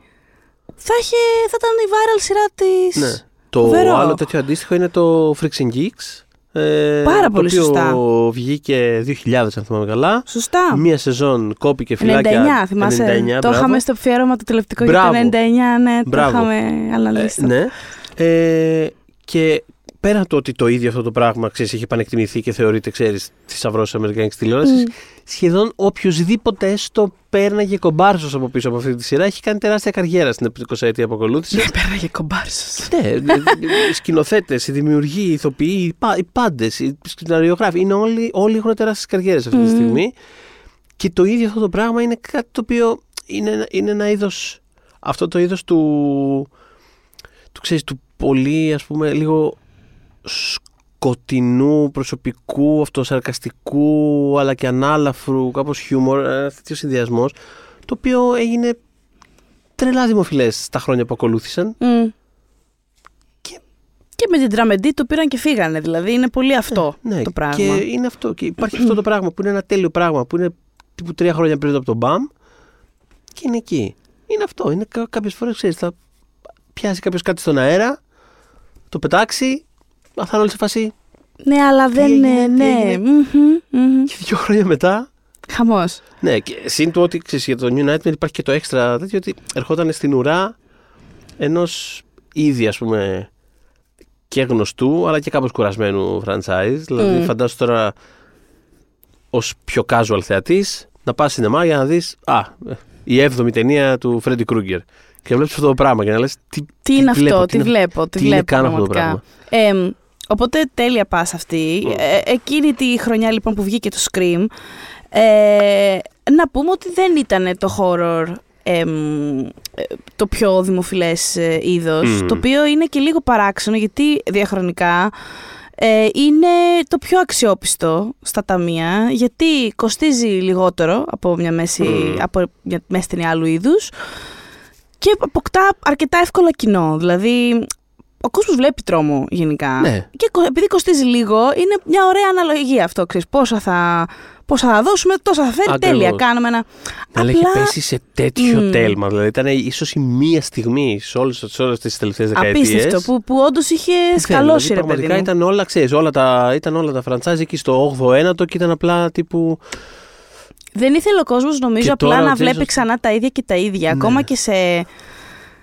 Θα, είχε, θα ήταν η viral σειρά της. Ναι. Το Φοβερό. άλλο τέτοιο αντίστοιχο είναι το Freaks and Geeks. Ε, Πάρα πολύ το οποίο σωστά. βγήκε 2000 αν θυμάμαι καλά. Σωστά. Μία σεζόν κόπηκε 99, φυλάκια. θυμάσαι. 99, το μπράβο. είχαμε στο αφιέρωμα το τηλεοπτικό για Μπράβο. το 99, ναι, Μπράβο. το είχαμε Ε, αναλύσει. ναι. Ε, και πέρα το ότι το ίδιο αυτό το πράγμα ξέρεις, έχει επανεκτιμηθεί και θεωρείται, ξέρεις, θησαυρός της Αμερικάνικη τηλεόρασης, Μμ. Σχεδόν οποιοδήποτε έστω πέρναγε κομπάρσος από πίσω από αυτή τη σειρά έχει κάνει τεράστια καριέρα στην 20η που ακολούθησε. Ναι, πέραγε κομπάρσος. Ναι, οι σκηνοθέτες, οι δημιουργοί, οι ηθοποιοί, οι, πα- οι πάντες, οι σκηνοριογράφοι. Είναι όλοι, όλοι έχουν τεράστιες καριέρες αυτή τη Μμμ. στιγμή. Και το ίδιο αυτό το πράγμα είναι κάτι το οποίο είναι, ένα- είναι ένα είδος. Αυτό το είδος του. του ξέρεις, του πολύ ας πούμε λίγο σκοτεινού, προσωπικού, αυτοσαρκαστικού αλλά και ανάλαφρου, κάπως χιούμορ, ένα τέτοιο συνδυασμός, το οποίο έγινε τρελά δημοφιλές στα χρόνια που ακολούθησαν. Και... και με την τραμεντή το πήραν και φύγανε. Δηλαδή είναι πολύ αυτό Ναι, το πράγμα. Και είναι αυτό. Και υπάρχει αυτό το πράγμα που είναι ένα τέλειο πράγμα που είναι τύπου τρία χρόνια πριν από τον μπαμ και είναι εκεί. Είναι αυτό. Είναι κα- κάποιες φορές, ξέρεις, θα πιάσει κάποιος κάτι στον αέρα, το πετάξει, θα είναι όλοι σε φάση Ναι, αλλά δεν έγινε, είναι. τι Ναι. έγινε. Μμμ, μμμ. και δύο χρόνια μετά. Χαμός. Ναι, και συν του ότι ξέρεις, για το New Nightmare υπάρχει και το έξτρα τέτοιο ότι ερχόταν στην ουρά ενός ήδη ας πούμε και γνωστού αλλά και κάπως κουρασμένου franchise. Δηλαδή Μμ. φαντάσου τώρα ως πιο casual θεατής να πας σινεμά για να δεις α, ε, η έβδομη ταινία του Freddy Krueger και να βλέπεις αυτό το πράγμα και να λες τι, Τι είναι βλέπω, αυτό, τι τι είναι- βλέπω, τι τι είναι βλέπω καν αυτό το πραγματικά. πράγμα. Ε, οπότε τέλεια πας αυτή. Mm. Ε, εκείνη τη χρονιά λοιπόν που βγήκε το Scream, ε, να πούμε ότι δεν ήταν το horror εμ, ε, το πιο δημοφιλές ε, είδος, Mm. το οποίο είναι και λίγο παράξενο γιατί διαχρονικά ε, είναι το πιο αξιόπιστο στα ταμεία γιατί κοστίζει λιγότερο από μια μέση, Μμμ. από μια μέση ταινία άλλου είδους και αποκτά αρκετά εύκολα κοινό. Δηλαδή, ο κόσμος βλέπει τρόμο γενικά. Ναι. Και κο- επειδή κοστίζει λίγο, είναι μια ωραία αναλογία αυτό. Ξέρεις, πόσα θα, πόσα θα δώσουμε, τόσα θα φέρει. Ακριβώς. Τέλεια, κάνουμε ένα. Αλλά έχει πέσει σε τέτοιο Μμ. τέλμα. Δηλαδή ήταν ίσως η μία στιγμή σε όλες τις τελευταίες δεκαετίες. Απίστευτο, που, που όντως είχε σκαλώσει, ρε παιδί Πραγματικά μου. ήταν όλα, ξέρεις, όλα τα, ήταν όλα τα franchise εκεί στο 8ο-9ο και ήταν απλά τύπου. Δεν ήθελε ο κόσμος, νομίζω, Και απλά τώρα να ο βλέπει Jason- ξανά τα ίδια και τα ίδια. Ναι. Ακόμα και σε.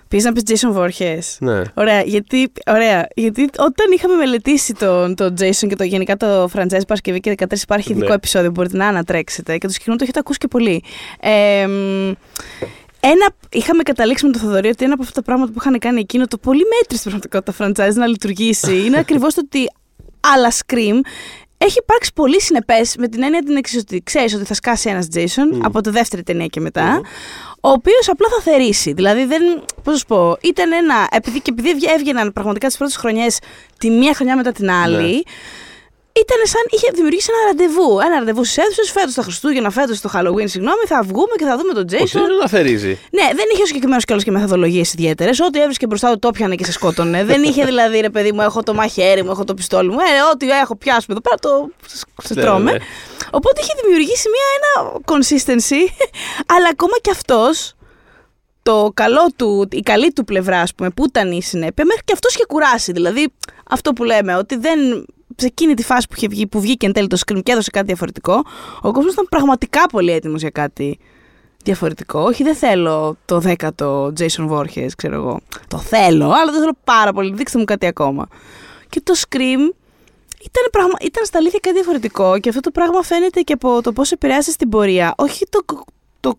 Πήγε να πεις Jason Voorhees. Ναι. Ωραία, γιατί, ωραία, γιατί όταν είχαμε μελετήσει τον, τον Jason και το, γενικά το franchise Παρασκευή και 13 υπάρχει ειδικό Ναι. επεισόδιο που μπορείτε να ανατρέξετε και το συγκεκριμένο το έχετε ακούσει και πολύ. Ε, μ, ένα, είχαμε καταλήξει με το Θοδωρή ότι ένα από αυτά τα πράγματα που είχαν κάνει εκείνο το πολύ μέτρης στην πραγματικότητα franchise να λειτουργήσει είναι ακριβώς το ότι άλλα Scream έχει υπάρξει πολύ συνεπές με την έννοια την εξή ότι ξέρεις ότι θα σκάσει ένας Jason Μμ. από τη δεύτερη ταινία και μετά, Μμμ. ο οποίος απλά θα θερήσει. Δηλαδή, δεν. Πώς να σου πω, ήταν ένα. Επειδή, και επειδή έβγε- έβγαιναν πραγματικά τις πρώτες χρονιές τη μία χρονιά μετά την άλλη, Ναι. Ήταν σαν είχε δημιουργήσει ένα ραντεβού. Ένα ραντεβού στις αίθουσες, φέτος τα Χριστούγεννα, φέτος το Halloween, συγγνώμη, θα βγούμε και θα δούμε τον Όχι, Jason. δεν να θερίζει. Ναι, δεν είχε ο συγκεκριμένος κιόλας και μεθοδολογίες ιδιαίτερες. Ό,τι έβρισκε μπροστά του το πιανε και σε σκότωνε. δεν είχε δηλαδή, ρε παιδί μου, έχω το μαχαίρι μου, έχω το πιστόλι μου. Ε, ό,τι έχω πιάσουμε εδώ πέρα το σε Ναι, τρώμε. ναι. Οπότε είχε δημιουργήσει μια, ένα consistency, αλλά ακόμα κι αυτός. Το καλό του, η καλή του πλευρά, ας πούμε, που ήταν η συνέπεια, μέχρι και αυτός είχε κουράσει. Δηλαδή, αυτό που λέμε, ότι δεν. Σε εκείνη τη φάση που, είχε βγει, που βγήκε εν τέλει το screen και έδωσε κάτι διαφορετικό, ο κόσμος ήταν πραγματικά πολύ έτοιμος για κάτι διαφορετικό. Όχι, δεν θέλω το δέκατο Jason Voorhees, ξέρω εγώ. Το θέλω, αλλά δεν θέλω πάρα πολύ. Δείξτε μου κάτι ακόμα. Και το Scream ήταν, πραγμα... ήταν στα αλήθεια κάτι διαφορετικό και αυτό το πράγμα φαίνεται και από το πώς επηρεάζει στην πορεία. Όχι το, το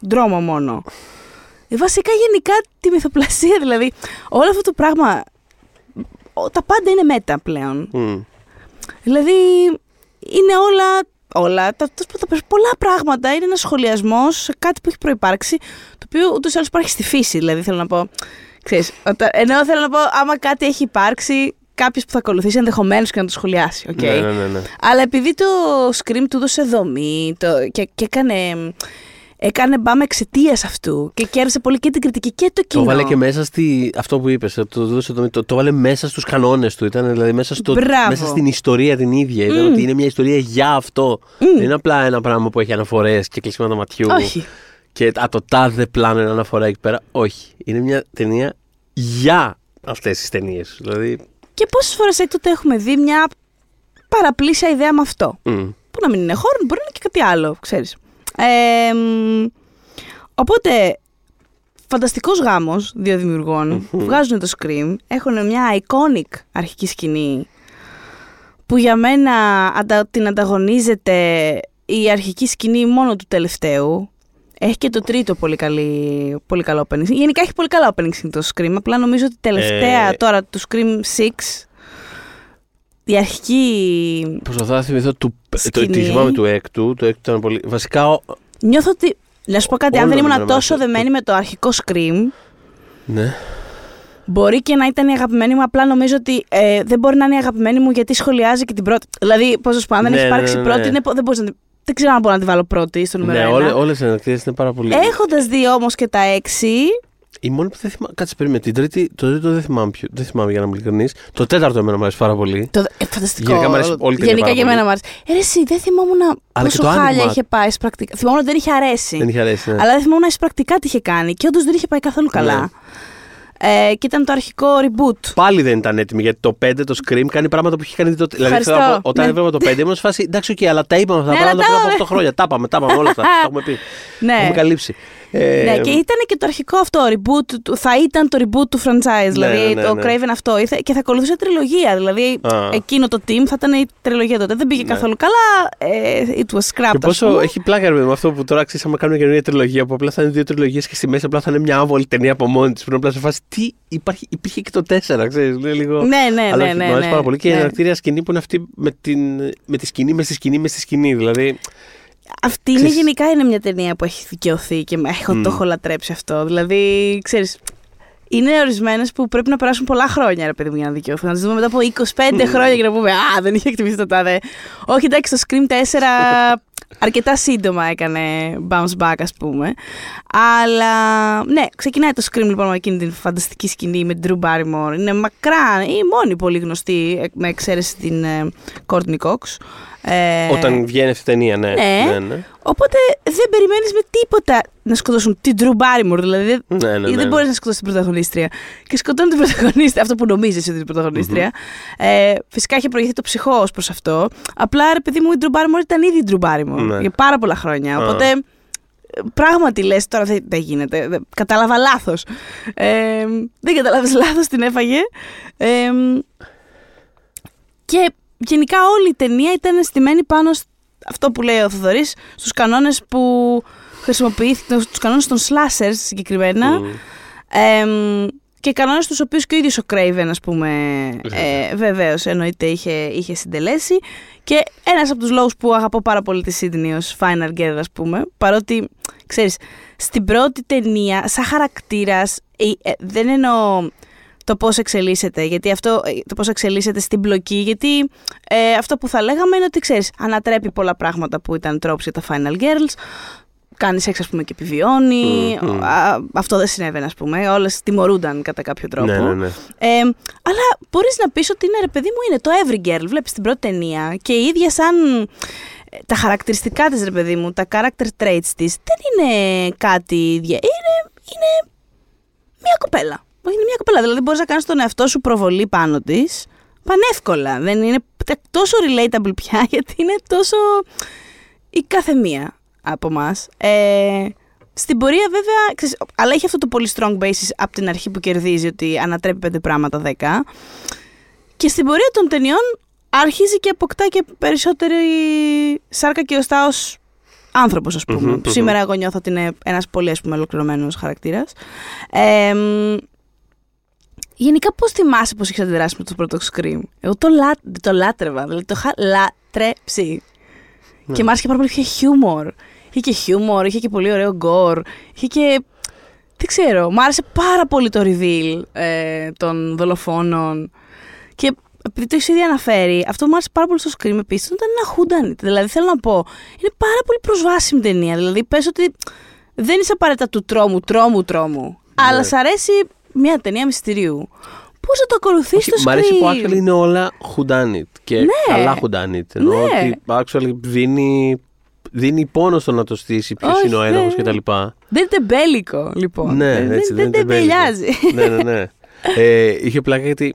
δρόμο μόνο. Ε, Βασικά γενικά τη μυθοπλασία δηλαδή. Όλο αυτό το πράγμα, ο- τα πάντα είναι meta πλέον. Μμ. Δηλαδή είναι όλα, όλα τα, τα, τα- πολλά πράγματα είναι ένας σχολιασμός σε κάτι που έχει προϋπάρξει, το οποίο ούτως ή άλλως υπάρχει στη φύση. Δηλαδή θέλω να πω, ξέρεις, όταν, ενώ θέλω να πω άμα κάτι έχει υπάρξει, κάποιος που θα ακολουθήσει ενδεχομένως και να το σχολιάσει. οκ. Ναι, ναι, ναι, ναι. Αλλά επειδή το Scream του έδωσε δομή το, και, και έκανε, έκανε μπαμ εξαιτίας αυτού και κέρδισε πολύ και την κριτική και το κοινό. Το βάλε και μέσα στη. Αυτό που είπες, το, δώσε το, το, το βάλε μέσα στους κανόνες του. Ήταν δηλαδή μέσα, στο, Μπράβο. μέσα στην ιστορία την ίδια. Ήταν Μμ. ότι είναι μια ιστορία για αυτό. Μμ. Δεν είναι απλά ένα πράγμα που έχει αναφορές και κλεισίματα ματιού. Όχι. Και α, το τάδε πλάνο είναι αναφορά εκεί πέρα. Όχι. Είναι μια ταινία για αυτές τις ταινίες. Δηλαδή. Και πόσες φορές έκτοτε έχουμε δει μια παραπλήσια ιδέα με αυτό. μ. Που να μην είναι χώρο, μπορεί να είναι και κάτι άλλο, ξέρεις. Ε, μ, οπότε, φανταστικός γάμος δύο δημιουργών, βγάζουν το Scream, έχουν μια iconic αρχική σκηνή που για μένα αντα, την ανταγωνίζεται η αρχική σκηνή μόνο του τελευταίου. Έχει και το τρίτο πολύ, καλή, πολύ καλό opening. scene. Γενικά έχει πολύ καλά opening scene το Scream. Απλά νομίζω ότι τελευταία Ε. τώρα του Scream 6 η αρχική Προσπαθώ να θυμηθώ του, το, Σκηνή. τη θυμάμαι του έκτου. Το έκτου ήταν πολύ. Βασικά. ο- Νιώθω ότι. Να σου πω κάτι, αν Όλο δεν ήμουν είναι τόσο μέσα. δεμένη με το αρχικό Scream, Ναι. μπορεί και να ήταν η αγαπημένη μου. Απλά νομίζω ότι ε, δεν μπορεί να είναι η αγαπημένη μου γιατί σχολιάζει και την πρώτη. Δηλαδή, πώς να σου πω, αν δεν Ναι, έχει ναι, υπάρξει ναι, ναι. πρώτη, είναι, δεν, μπορείς να, την- δεν ξέρω αν μπορώ να τη βάλω πρώτη στο νούμερο Ναι, ένα. όλε, όλες οι ανακτήρες είναι πάρα πολύ. Έχοντας δει όμως και τα έξι. Η μόνη που δεν θυμάμαι. Κάτσε περίμενε. Την τρίτη, το τρίτο δεν θυμάμαι, ποιο, δεν θυμάμαι για να είμαι ειλικρινής. Το τέταρτο εμένα μου αρέσει πάρα πολύ. Το, ε, φανταστικό. Γενικά μ' αρέσει όλη την Γενικά πάρα και εμένα πολύ. μου άρεσε. Ε, ρε, εσύ, δεν θυμόμουν Αλλά και πόσο το χάλια άνοιγμα. είχε πάει εισπρακτικά. Θυμόμουν ότι δεν είχε αρέσει. Δεν είχε αρέσει. Ναι. Αλλά δεν θυμόμουν εισπρακτικά τι είχε κάνει. Και όντως δεν είχε πάει καθόλου καλά. Ναι. Ε, και ήταν το αρχικό reboot. Πάλι δεν ήταν έτοιμη γιατί το 5 το Scream κάνει πράγματα που είχε κάνει το. Δηλαδή, Ευχαριστώ. θέλω να πω, όταν Ναι. έβλεπα το 5 ήμουν σε φάση. Εντάξει, οκ, αλλά τα είπαμε αυτά τα Ναι, αλλά πράγματα τα πριν από είπαμε. 8 χρόνια. Τα είπαμε, τα είπαμε όλα αυτά. Τα έχουμε πει. Ναι. Τα έχουμε καλύψει. Ε, Ναι, και ήταν και το αρχικό αυτό reboot. του- Θα ήταν το reboot του franchise. δηλαδή ναι, ναι, το ναι. Craven αυτό. Ήθε- Και θα ακολουθούσε τριλογία. Δηλαδή Α. εκείνο το team θα ήταν η τριλογία τότε. Δεν πήγε Ναι. καθόλου καλά. Ε, it was scrapped. Και ας πόσο πούμε. έχει πλάκα ρε, με αυτό που τώρα ξέρεις, άμα κάνουμε καινούργια τριλογία που απλά θα είναι δύο τριλογίες και στη μέση απλά θα είναι μια άβολη ταινία από μόνη της. Που είναι απλά σε φάση τι υπάρχει, υπήρχε και το 4, ξέρεις. Είναι λίγο. Ναι, ναι, Αλλά ναι. όχι, ναι, μου αρέσει ναι, πάρα πολύ και η ναι. ανακτήρια σκηνή που είναι αυτή με, την, με τη σκηνή, με στη σκηνή, με στη σκηνή. Δηλαδή. Αυτή είναι Ξέρεις- γενικά είναι μια ταινία που έχει δικαιωθεί και με- έχω, Μμ. το έχω λατρέψει αυτό. Δηλαδή, ξέρεις, είναι ορισμένες που πρέπει να περάσουν πολλά χρόνια, ρε παιδί μου, για να δικαιωθούν. Να τις δούμε μετά από 25 χρόνια και να πούμε Α, δεν είχε εκτιμήσει το τάδε. Όχι, εντάξει, το Scream 4 αρκετά σύντομα έκανε bounce back, ας πούμε. Αλλά ναι, ξεκινάει το Scream λοιπόν με εκείνη την φανταστική σκηνή με την Drew Barrymore. Είναι μακρά, η μόνη πολύ γνωστή, με εξαίρεση την ε, Courtney Cox. Ε, Όταν βγαίνει αυτή η ταινία, ναι. ναι. ναι, ναι. Οπότε δεν περιμένεις με τίποτα να σκοτώσουν την Drew Barrymore. Δηλαδή ναι, ναι, ναι, δεν ναι. μπορείς να σκοτώσεις την πρωταγωνίστρια. Και σκοτώνει την πρωταγωνίστρια, αυτό που νομίζεις ότι είναι την πρωταγωνιστρια Ε, φυσικά είχε προηγηθεί το ψυχό ως προς αυτό. Απλά ρε παιδί μου, η Drew Barrymore ήταν ήδη η Drew Barrymore ναι. για πάρα πολλά χρόνια. Οπότε πράγματι λες, τώρα δεν, δεν γίνεται. Κατάλαβα λάθος. Ε, δεν κατάλαβες λάθος, την έφαγε. Ε, και γενικά όλη η ταινία ήταν στημένη πάνω αυτό που λέει ο Θοδωρής, στους κανόνες που χρησιμοποιήθηκαν, στους κανόνες των slashers συγκεκριμένα. Mm. και κανόνες τους οποίους και ο ίδιος ο Craven, ας πούμε, ε, βεβαίως εννοείται είχε, είχε συντελέσει. Και ένας από τους λόγους που αγαπώ πάρα πολύ τη Sydney ως Final Girl, ας πούμε, παρότι, ξέρεις, στην πρώτη ταινία, σαν χαρακτήρας, ε, ε, δεν εννοώ το πώς εξελίσσεται, γιατί αυτό, ε, το πώς εξελίσσεται στην μπλοκή, γιατί ε, αυτό που θα λέγαμε είναι ότι ξέρεις, ανατρέπει πολλά πράγματα που ήταν τρόποι για τα Final Girls, κάνει σεξ ας πούμε και επιβιώνει, αυτό δεν συνέβαινε ας πούμε, όλες τιμωρούνταν κατά κάποιο τρόπο. Ναι, ναι, ναι. Ε, αλλά μπορείς να πεις ότι είναι ρε παιδί μου είναι το Every Girl, βλέπεις την πρώτη ταινία και η ίδια σαν ε, τα χαρακτηριστικά της ρε παιδί μου, τα character traits της δεν είναι κάτι, είναι, είναι μια κοπέλα είναι μια κοπέλα. Δηλαδή μπορείς να κάνεις τον εαυτό σου προβολή πάνω της πανεύκολα. Δεν είναι τόσο relatable πια γιατί είναι τόσο η κάθε μία από εμάς. Ε, στην πορεία βέβαια, ξέρεις, αλλά έχει αυτό το πολύ strong basis από την αρχή που κερδίζει ότι ανατρέπει πέντε πράγματα δέκα. Και στην πορεία των ταινιών αρχίζει και αποκτά και περισσότερη σάρκα και οστά ως άνθρωπος ας πούμε. Σήμερα εγώ νιώθω ότι είναι ένας πολύ ας πούμε ολοκληρωμένος χαρακτήρας. Ε, Γενικά, πώς θυμάσαι πώ έχει αντιδράσει με το πρώτο Scream; Εγώ το, λά, το λάτρευα. Δηλαδή, το είχα λατρέψει. Ναι. Και μ' άρεσε και πάρα πολύ. Είχε χιούμορ. Είχε και χιούμορ, είχε και πολύ ωραίο γκορ. Είχε και. Δεν ξέρω. Μ' άρεσε πάρα πολύ το reveal ε, των δολοφόνων. Και επειδή το έχεις ήδη αναφέρει, αυτό που μου άρεσε πάρα πολύ στο Scream επίσης ήταν ένα χούντανιτ. Δηλαδή, θέλω να πω, είναι πάρα πολύ προσβάσιμη ταινία. Δηλαδή, πες ότι δεν είσαι απαραίτητα του τρόμου, τρόμου, τρόμου. Ναι. Αλλά σ' αρέσει μια ταινία μυστηρίου. Πώς θα το ακολουθήσει το Scream. Μ' αρέσει που actually είναι όλα χουντάνιτ και ναι. καλά χουντάνιτ. Ενώ ναι. ότι actually δίνει, δίνει πόνο στο να το στήσει ποιος είναι ο ένοχος ναι. κτλ. Δεν είναι τεμπέλικο, λοιπόν. Ναι, έτσι, δεν, δεν τεμπελιάζει. ναι, ναι, ναι. ε, είχε πλάκα γιατί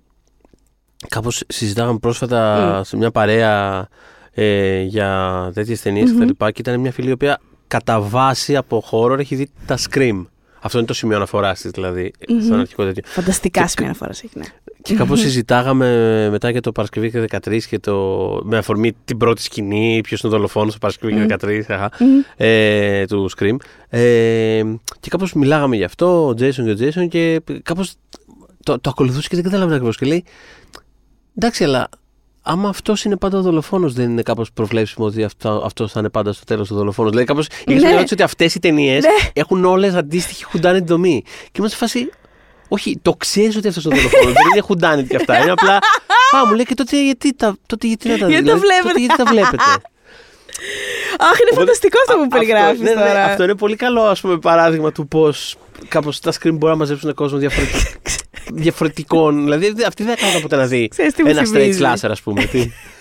κάπως συζητάγαμε πρόσφατα mm. σε μια παρέα ε, για τέτοιες ταινίες mm-hmm. κτλ. Και, και ήταν μια φίλη η οποία κατά βάση από χώρο έχει δει τα Scream. Αυτό είναι το σημείο αναφοράς της, δηλαδή, mm-hmm. στον αρχικό τέτοιο. Φανταστικά σημεία αναφοράς έχει, ναι. Και κάπως συζητάγαμε μετά για το Παρασκευή και 13 και το. με αφορμή την πρώτη σκηνή, ποιος είναι ο δολοφόνος το Παρασκευή και 13, ε, του Scream. Ε, και κάπως μιλάγαμε γι' αυτό, ο Jason και ο Jason, και κάπως το, το ακολουθούσε και δεν καταλάβαινα ακριβώς. Και λέει, εντάξει, αλλά άμα αυτός είναι πάντα ο δολοφόνος, δεν είναι κάπως προβλέψιμο ότι αυτό θα είναι πάντα στο τέλος ο δολοφόνος. Δηλαδή, κάπως ναι. έχει την ότι αυτές οι ταινίες ναι. έχουν όλες αντίστοιχη χουντάνη δομή. Και είμαστε σε φάση. Όχι, το ξέρεις ότι αυτός είναι ο δολοφόνος. δεν είναι χουντάνη και αυτά. Είναι απλά. Α, μου λέει και τότε γιατί, τα, τότε γιατί να τα δείτε. Γιατί, δηλαδή, γιατί τα βλέπετε. Αχ, είναι φανταστικό αυτό που περιγράφεις. Ναι, ναι, αυτό είναι πολύ καλό ας πούμε, παράδειγμα του πώς κάπως τα screen μπορούν να μαζέψουν κόσμο διαφορετικά διαφορετικών. δηλαδή αυτή δεν θα ποτέ να δει ένα straight slasher, ας πούμε.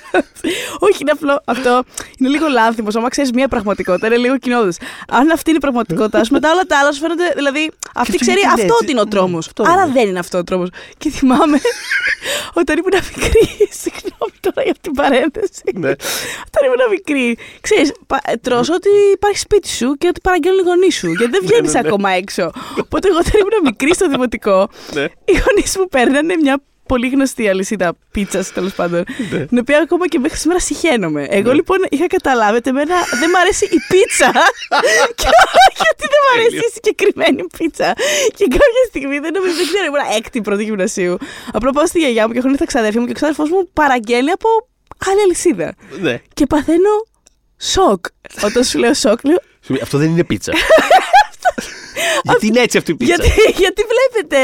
Όχι, είναι απλό. Αυτό είναι λίγο λάθιμος. Άμα ξέρεις μία πραγματικότητα, είναι λίγο κοινόδε. Αν αυτή είναι η πραγματικότητα, σου μετά όλα τα άλλα σου φαίνονται. Δηλαδή, αυτή ξέρει αυτό ότι είναι ο τρόμος. Άρα δεν είναι αυτό ο τρόμος. Και θυμάμαι όταν ήμουν μικρή. Συγγνώμη τώρα για την παρένθεση. Ναι. Όταν ήμουν μικρή. Ξέρεις, τρώ ότι υπάρχει σπίτι σου και ότι παραγγέλνουν οι γονείς σου. Γιατί δεν ναι, βγαίνεις ναι, ακόμα έξω. Οπότε εγώ όταν ήμουν μικρή στο δημοτικό, οι γονείς μου παίρνανε μια πολύ γνωστή αλυσίδα πίτσας, τέλος πάντων. Ναι. Την οποία ακόμα και μέχρι σήμερα συχαίνομαι. Εγώ ναι. λοιπόν είχα καταλάβει ότι εμένα δεν μου αρέσει η πίτσα. και γιατί δεν μου αρέσει η συγκεκριμένη πίτσα. Και κάποια στιγμή δεν νομίζω, δεν ξέρω, ήμουν έκτη πρώτη γυμνασίου. Απλά πάω στη γιαγιά μου και έχουν έρθει τα ξαδέρφια μου και ο ξάδερφός μου παραγγέλνει από άλλη αλυσίδα. Ναι. Και παθαίνω σοκ. Όταν σου λέω σοκ, λέω. Αυτό δεν είναι πίτσα. γιατί είναι έτσι αυτή η πίτσα; Γιατί, γιατί βλέπετε,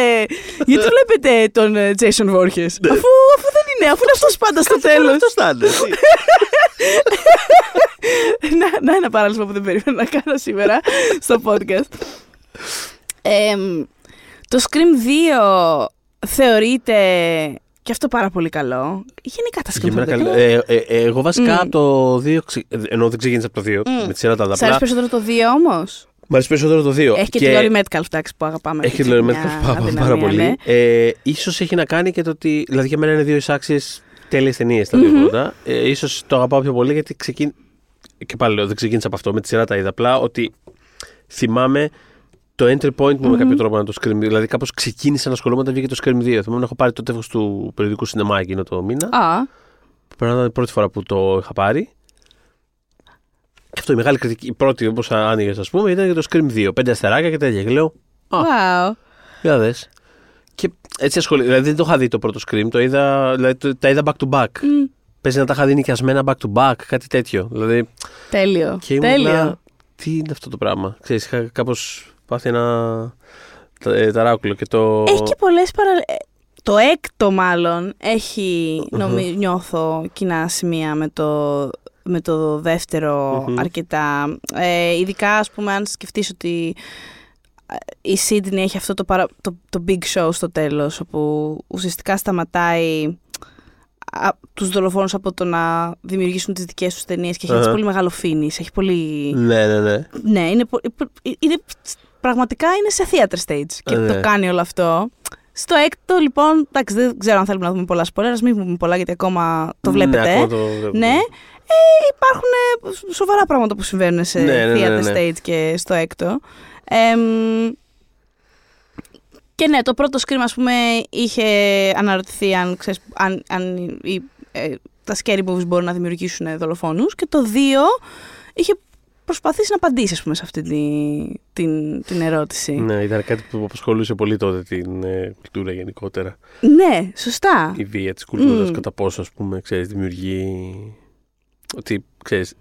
γιατί βλέπετε τον ε, Jason Voorhees; αφού, αφού δεν είναι, αφού είναι αυτός πάντα στο τέλος. Αυτός θα είναι. έτσι. να, να ένα παράλυσμα που δεν περίμενα να κάνω σήμερα στο podcast. Εμ, το Scream 2 θεωρείται και αυτό πάρα πολύ καλό. Γενικά τα Scream Για μένα θεωρείται καλό. καλό. Ε, ε, ε, εγώ βασικά Μμ. από το 2. ξε- Ενώ δεν ξεκίνησα από το 2 Μμ. με τη σειρά τα Σ' αρέσει δαπλά. περισσότερο το 2 όμως; Μ' αρέσει περισσότερο το 2. Έχει και, τη Lori Metcalf, εντάξει, που αγαπάμε. Έχει και τη έτσι, Lori μια Metcalf πάρα, αδυναμία, πάρα πολύ. ναι. Ε, ίσως έχει να κάνει και το ότι. Δηλαδή για μένα είναι δύο εισάξει τέλειες ταινίες τα δύο Μμμ. πρώτα. Ε, ίσως το αγαπάω πιο πολύ γιατί ξεκίνησε. Και πάλι λέω, δεν ξεκίνησα από αυτό. Με τη σειρά τα είδα. Απλά ότι θυμάμαι το entry point μου με κάποιο τρόπο να το Scream 2. Δηλαδή κάπως ξεκίνησα να ασχολούμαι όταν βγήκε το Scream 2. Θυμάμαι να έχω πάρει το τεύχος του περιοδικού σινεμά εκείνο το μήνα. Α, Πρέπει να ήταν η πρώτη φορά που το είχα πάρει. Και αυτό η μεγάλη κριτική, η πρώτη όπως άνοιγες, ας πούμε, ήταν για το Scream 2. Πέντε αστεράκια και τέτοια. Και λέω, Α, wow. για δες. Και έτσι ασχολήθηκα. Δηλαδή δεν το είχα δει το πρώτο Scream, το είδα, δηλαδή, το- τα είδα back to back. Μμ, Παίζει να τα είχα δει νοικιασμένα back to back, κάτι τέτοιο. Δηλαδή, Τέλειο. και Τέλειο. ήμουν. Τι είναι αυτό το πράγμα; Ξέρεις, είχα κάπως πάθει ένα τα- ε, ταράκουλο και το. Έχει και πολλές παρα... ε, Το έκτο μάλλον έχει, νομι... νιώθω, κοινά σημεία με το, με το δευτερο Μμμ. αρκετά. Ε, ειδικά, ας πούμε, αν σκεφτείς ότι ε, η Sydney έχει αυτό το, παρα... το, το big show στο τέλος, όπου ουσιαστικά σταματάει α, τους δολοφόνους από το να δημιουργήσουν τις δικές τους ταινίες και έχει έτσι Αχα. πολύ μεγάλο φίνις, έχει πολύ... Ναι, ναι, ναι. Ναι, είναι, πο- είναι, πραγματικά είναι σε theater stage και Ναι. το κάνει όλο αυτό. Στο έκτο, λοιπόν, εντάξει, δεν ξέρω αν θέλουμε να δούμε πολλά spoilers, μην πούμε πολλά γιατί ακόμα το βλέπετε. Ναι, ακόμα το βλέπουμε. Ναι. Ε, υπάρχουν ε, σοβαρά πράγματα που συμβαίνουν σε Ναι, ναι, ναι, theater ναι. stage και στο έκτο. Εμ, και ναι, το πρώτο scream, ας πούμε, είχε αναρωτηθεί αν, ξέρεις, αν, αν οι- ε, τα scary movies μπορούν να δημιουργήσουν δολοφόνους και το δύο είχε προσπαθήσει να απαντήσει, ας πούμε, σε αυτή τη, την, την ερώτηση. Ναι, ήταν κάτι που απασχολούσε πολύ τότε την ε, κουλτούρα γενικότερα. Ναι, σωστά. Η βία της κουλτούρας, Μμ. κατά πόσο, ας πούμε, ξέρεις, δημιουργεί. Ότι, ξέρεις,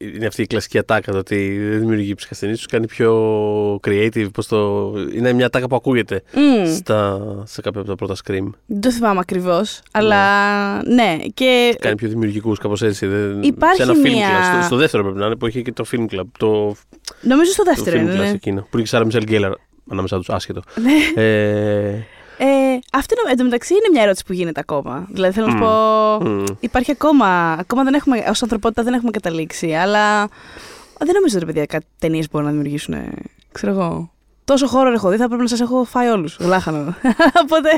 είναι αυτή η κλασική ατάκα το ότι δεν δημιουργεί ψυχασθενείς, τους κάνει πιο creative. Πώς το... Είναι μια ατάκα που ακούγεται Μμ. στα, σε κάποια από τα πρώτα scream. Δεν το θυμάμαι ακριβώς, αλλά ναι. Και Κάνει πιο δημιουργικούς, κάπως έτσι. Δεν... Υπάρχει σε ένα film μια- club. Στο, στο δεύτερο πρέπει να είναι που έχει και το film club. Το, νομίζω στο το δεύτερο film είναι. club ναι. εκείνο. Που είναι και η Σάρα Μισελ Γκέλλαρ ανάμεσά τους, άσχετο. Ναι. ε, Ε, αυτό είναι- εντωμεταξύ είναι μια ερώτηση που γίνεται ακόμα. Δηλαδή θέλω να σου Μμ. πω. μ. Υπάρχει ακόμα. Ακόμα δεν έχουμε. Ω ανθρωπότητα δεν έχουμε καταλήξει. Αλλά δεν νομίζω ότι παιδιά κάτι ταινίες μπορούν να δημιουργήσουν. ε, Ξέρω εγώ. Τόσο χώρο έχω δει, θα πρέπει να σας έχω φάει όλους. Γλάχανο. Οπότε.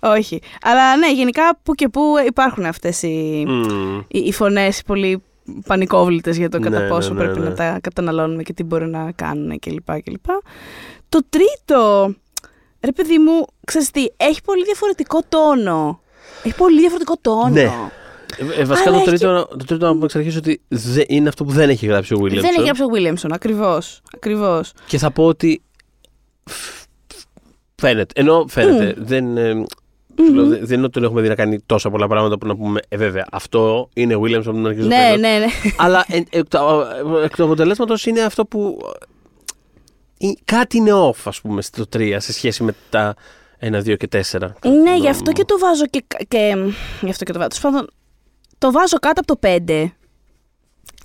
Όχι. Αλλά ναι, γενικά που και που υπάρχουν αυτές οι, Μμ. οι, οι φωνές πολύ πανικόβλητες για το Ναι, κατά ναι, πόσο ναι, πρέπει ναι. να τα καταναλώνουμε και τι μπορεί να κάνουν κλπ. κλπ. Το τρίτο, ρε παιδί μου, ξέρεις τι, έχει πολύ διαφορετικό τόνο. Έχει πολύ διαφορετικό τόνο. Ναι. Ε, ε, βασικά Αλλά το έχει τρίτο, το τρίτο να πούμε εξ αρχής ότι δε- είναι αυτό που δεν έχει γράψει ο Williamson. Δεν έχει γράψει ο Williamson, ακριβώς. ακριβώς. Και θα πω ότι φ- φαίνεται. Ενώ φαίνεται. Δεν, ε, σου λέω, δεν δεν είναι ότι τον έχουμε δει να κάνει τόσα πολλά πράγματα που να πούμε Ε, βέβαια, αυτό είναι Williamson από την αρχή στο Ναι, τέλος». ναι, ναι. Αλλά ε, εκ του- εκ του αποτελέσματος είναι αυτό που. Ε, κάτι είναι off, ας πούμε, στο 3 σε σχέση με τα 1, 2 και 4. Ναι, γι' αυτό και το βάζω και, και γι' αυτό και το βάζω. Τέλος πάντων, το βάζω κάτω από το 5.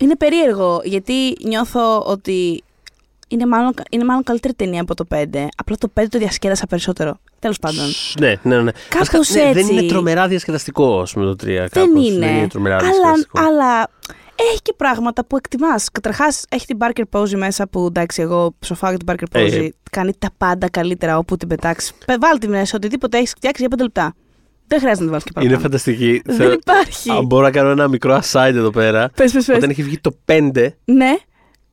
Είναι περίεργο, γιατί νιώθω ότι είναι μάλλον, είναι μάλλον καλύτερη ταινία από το 5. Απλά το 5 το διασκέδασα περισσότερο. Τέλος πάντων. Ναι, ναι, ναι. Κάπως Βασικά, ναι, Δεν έτσι. είναι τρομερά διασκεδαστικό, ας πούμε, το 3. δεν κάπως. είναι. Δεν είναι τρομερά αλλά, διασκεδαστικό. αλλά έχει και πράγματα που εκτιμάς. Καταρχάς έχει την Barker Posey μέσα που εντάξει εγώ ψοφάω για την Barker Posey. Ε. Κάνει τα πάντα καλύτερα όπου την πετάξεις. Βάλ τη μέσα οτιδήποτε έχεις φτιάξει για 5 λεπτά. Δεν χρειάζεται να τη βάλεις και παραπάνω. Είναι φανταστική. Δεν Θέλω- υπάρχει. Αν μπορώ να κάνω ένα μικρό aside εδώ πέρα. Πες, πες, πες. Όταν είχε βγει το 5, Ναι.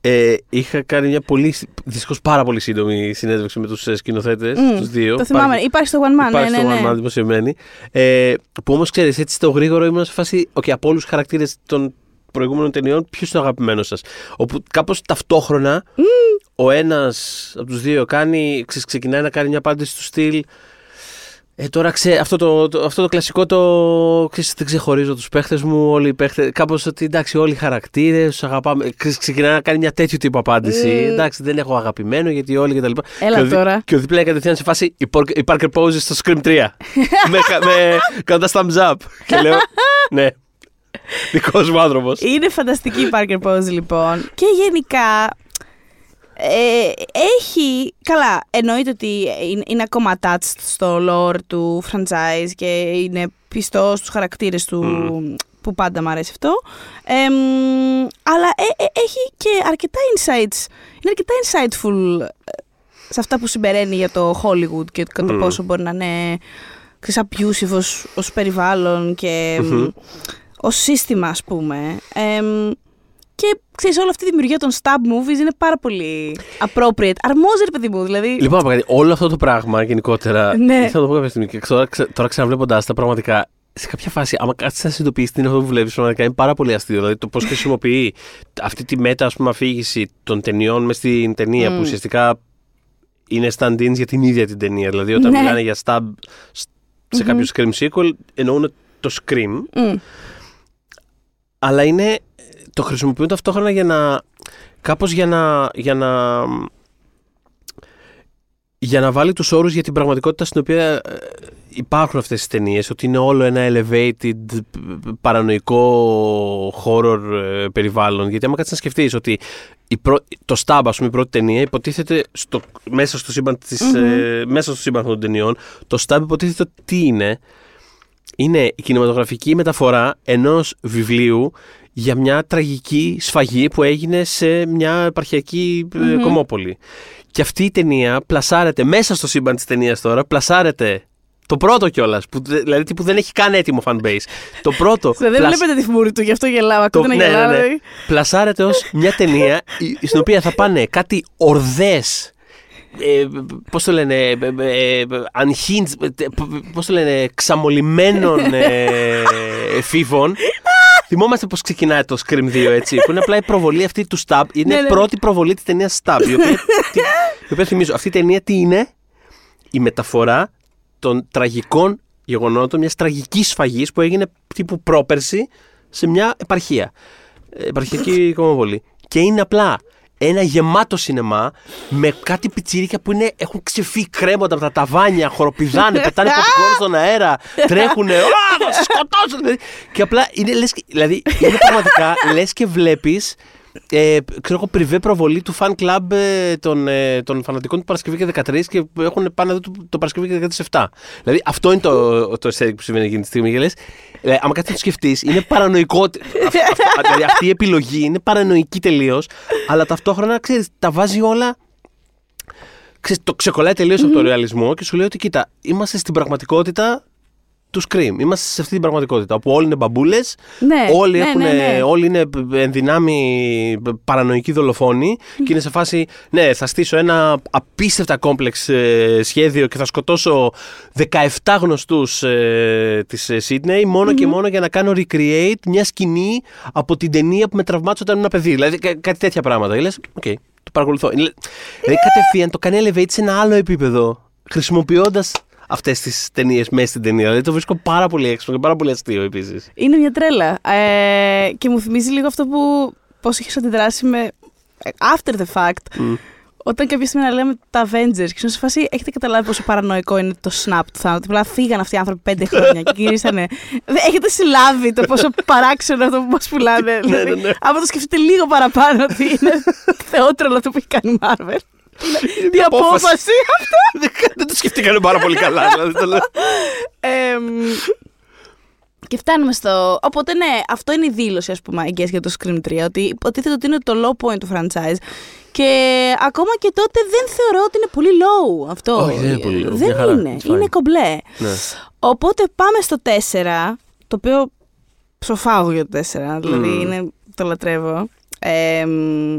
ε, είχα κάνει μια πολύ, δυστυχώς πάρα πολύ σύντομη συνέντευξη με τους ε, σκηνοθέτες, Μμ, τους δύο. Το θυμάμαι. Υπάρχει στο One Man. Υπάρχει ναι, στο ναι, One ναι. Man δημοσιευμένη. Ε, που όμως ξέρεις, έτσι στο γρήγορο ήμουν σε φάση, okay, από όλους τους χαρακτήρες των προηγούμενων ταινιών, ποιος είναι ο αγαπημένος σας; Όπου κάπως ταυτόχρονα ο ένας από τους δύο κάνει, ξε- ξεκινάει να κάνει μια απάντηση του στυλ Ε, τώρα ξέ, αυτό, το, το, αυτό το κλασικό το. Ξέρεις, δεν ξεχωρίζω τους παίχτες μου. Όλοι οι παίχτες. Κάπως ότι εντάξει, όλοι οι χαρακτήρες, τους αγαπάμε. Ξε- Ξεκινάει να κάνει μια τέτοιου τύπου απάντηση. Ε. Εντάξει, δεν έχω αγαπημένο γιατί όλοι κτλ. Έλα και ο, Δη- τώρα. Και ο δίπλα είναι κατευθείαν σε φάση η, Por- η Parker Poses στο Scream 3. με, με, κάνοντα thumbs up. και λέω. Ναι. Δικός μου άνθρωπος. Είναι φανταστική η Parker Pose λοιπόν. Και γενικά ε, έχει. Καλά, εννοείται ότι είναι, είναι ακόμα attached στο lore του franchise και είναι πιστός στους χαρακτήρες του. Που πάντα μου αρέσει αυτό. Εμ, αλλά ε, ε, έχει και αρκετά insights. Είναι αρκετά insightful ε, σε αυτά που συμπεραίνει για το Hollywood και κατά Μμμ. πόσο μπορεί να είναι ξέρεις, abusive ως, ως περιβάλλον και Μμμ. Ως σύστημα ας πούμε. Εμ, και ξέρεις όλη αυτή η δημιουργία των stab movies είναι πάρα πολύ appropriate. Αρμόζει ρε παιδί μου, δηλαδή. Λοιπόν, να πω κάτι. όλο αυτό το πράγμα γενικότερα. Ναι. Θα το πω κάποια στιγμή. Και τώρα, ξε- τώρα ξαναβλέποντάς τα πραγματικά. Σε κάποια φάση, άμα κάτσεις να συνειδητοποιήσεις τι είναι αυτό που βλέπεις, πραγματικά είναι πάρα πολύ αστείο. Δηλαδή το πώς χρησιμοποιεί αυτή τη μετα ας πούμε, αφήγηση των ταινιών μες στην ταινία Μμ. που ουσιαστικά είναι stand-ins για την ίδια την ταινία. Δηλαδή όταν Ναι. μιλάνε για stab σ- σε κάποιο Scream sequel, εννοούν το Scream, Μμ, αλλά είναι. Το χρησιμοποιούν ταυτόχρονα για να. κάπως για να. Για να για να βάλει τους όρους για την πραγματικότητα στην οποία ε, υπάρχουν αυτές τις ταινίες ότι είναι όλο ένα elevated παρανοϊκό horror ε, περιβάλλον γιατί άμα κάτσεις να σκεφτείς ότι η πρω- το Stab ας πούμε η πρώτη ταινία υποτίθεται στο, μέσα, στο σύμπαν της, ε, μέσα στο σύμπαν των ταινιών το Stab υποτίθεται ότι τι είναι είναι η κινηματογραφική μεταφορά ενός βιβλίου για μια τραγική σφαγή που έγινε σε μια επαρχιακή ε, Μμμ. κομμόπολη. Και αυτή η ταινία πλασάρεται μέσα στο σύμπαν της ταινίας τώρα, πλασάρεται το πρώτο κιόλας, δηλαδή τι που δεν έχει καν έτοιμο fanbase. Το πρώτο. Δεν πλασ- βλέπετε τη φμούρη του, γι' αυτό γελάω. το, Ακούτε να ναι, ναι, γελάω. ναι. δηλαδή. Πλασάρεται ως μια ταινία η- στην οποία θα πάνε κάτι ορδές ε, πώς το λένε, ε, ε, ε, unhinged, ε, πώς το λένε, ξαμολυμένων ε, εφήβων. Θυμόμαστε πώς ξεκινάει το Scream 2, έτσι, που είναι απλά η προβολή αυτή του Stab. Είναι Ναι, η ναι. πρώτη προβολή της ταινίας Stab, η οποία, τι- η οποία θυμίζω, αυτή η ταινία τι είναι, η μεταφορά των τραγικών γεγονότων μιας τραγικής σφαγής που έγινε τύπου πρόπερση σε μια επαρχία. Ε, Επαρχιακή κομμοβολή. Και είναι απλά ένα γεμάτο σινεμά με κάτι πιτσίρικα που είναι, έχουν ξεφύγει κρέμοντα από τα ταβάνια, χοροπηδάνε, πετάνε popcorn στον αέρα, τρέχουνε. Α, θα σε σκοτώσω! Δηλαδή, Και απλά είναι λες, και- δηλαδή, είναι πραγματικά λες και βλέπεις ε, ξέρω εγώ, πριβέ προβολή του fan club ε, των, ε, των φανατικών του Παρασκευή και 13 και έχουν πάνε να δουν το, το Παρασκευή και 17. Δηλαδή αυτό είναι το, το aesthetic που συμβαίνει εκείνη τη στιγμή. Και λες, ε, άμα κάτι να το σκεφτείς, είναι παρανοϊκό. ότι- αυ- αυ- δηλαδή αυτή η επιλογή είναι παρανοϊκή τελείως, αλλά ταυτόχρονα ξέρεις, τα βάζει όλα. Ξέρεις, το ξεκολλάει τελείως από το ρεαλισμό και σου λέει ότι κοίτα, είμαστε στην πραγματικότητα του Scream. Είμαστε σε αυτή την πραγματικότητα. Όπου όλοι είναι μπαμπούλες, Ναι, όλοι, ναι, έχουν, ναι, ναι. όλοι είναι εν δυνάμει παρανοϊκοί δολοφόνοι και είναι σε φάση, ναι, θα στήσω ένα απίστευτα complex ε, σχέδιο και θα σκοτώσω 17 γνωστούς ε, της ε, Sydney μόνο και μόνο για να κάνω recreate μια σκηνή από την ταινία που με τραυμάτισε όταν ήμουν παιδί. Δηλαδή κα- κάτι τέτοια πράγματα. Και λες, οκ, το παρακολουθώ. Είναι- Δηλαδή κατευθείαν το κάνει elevate σε ένα άλλο επίπεδο χρησιμοποιώντας αυτές τις ταινίες μέσα στην ταινία. Δηλαδή το βρίσκω πάρα πολύ έξυπνο και πάρα πολύ αστείο επίσης. Είναι μια τρέλα. Ε, και μου θυμίζει λίγο αυτό που πώς είχες αντιδράσει με ε, after the fact. Μμ. Όταν κάποια στιγμή να λέμε τα Avengers και σε φάση έχετε καταλάβει πόσο παρανοϊκό είναι το snap του θάνατου. Απλά φύγαν αυτοί οι άνθρωποι πέντε χρόνια και γυρίσανε. Δεν έχετε συλλάβει το πόσο παράξενο αυτό που μας πουλάνε. δηλαδή, ναι, ναι. άμα το σκεφτείτε λίγο παραπάνω ότι είναι θεότρολο αυτό που έχει κάνει η Marvel. Είναι Τι απόφαση δεν, δεν το σκεφτήκανε πάρα πολύ καλά. Δηλαδή, το λέω. Εμ, και φτάνουμε στο. Οπότε, ναι, αυτό είναι η δήλωση, ας πούμε, εγγύηση για το Scream 3. Ότι υποτίθεται ότι είναι το low point του franchise. Και ακόμα και τότε δεν θεωρώ ότι είναι πολύ low αυτό. Όχι, δεν είναι πολύ low. Δεν Μια χαρά. είναι. It's fine. Είναι κομπλέ. ναι. Οπότε πάμε στο 4, το οποίο ψοφάω για το 4, δηλαδή Μμμ. είναι, το λατρεύω. Εμ,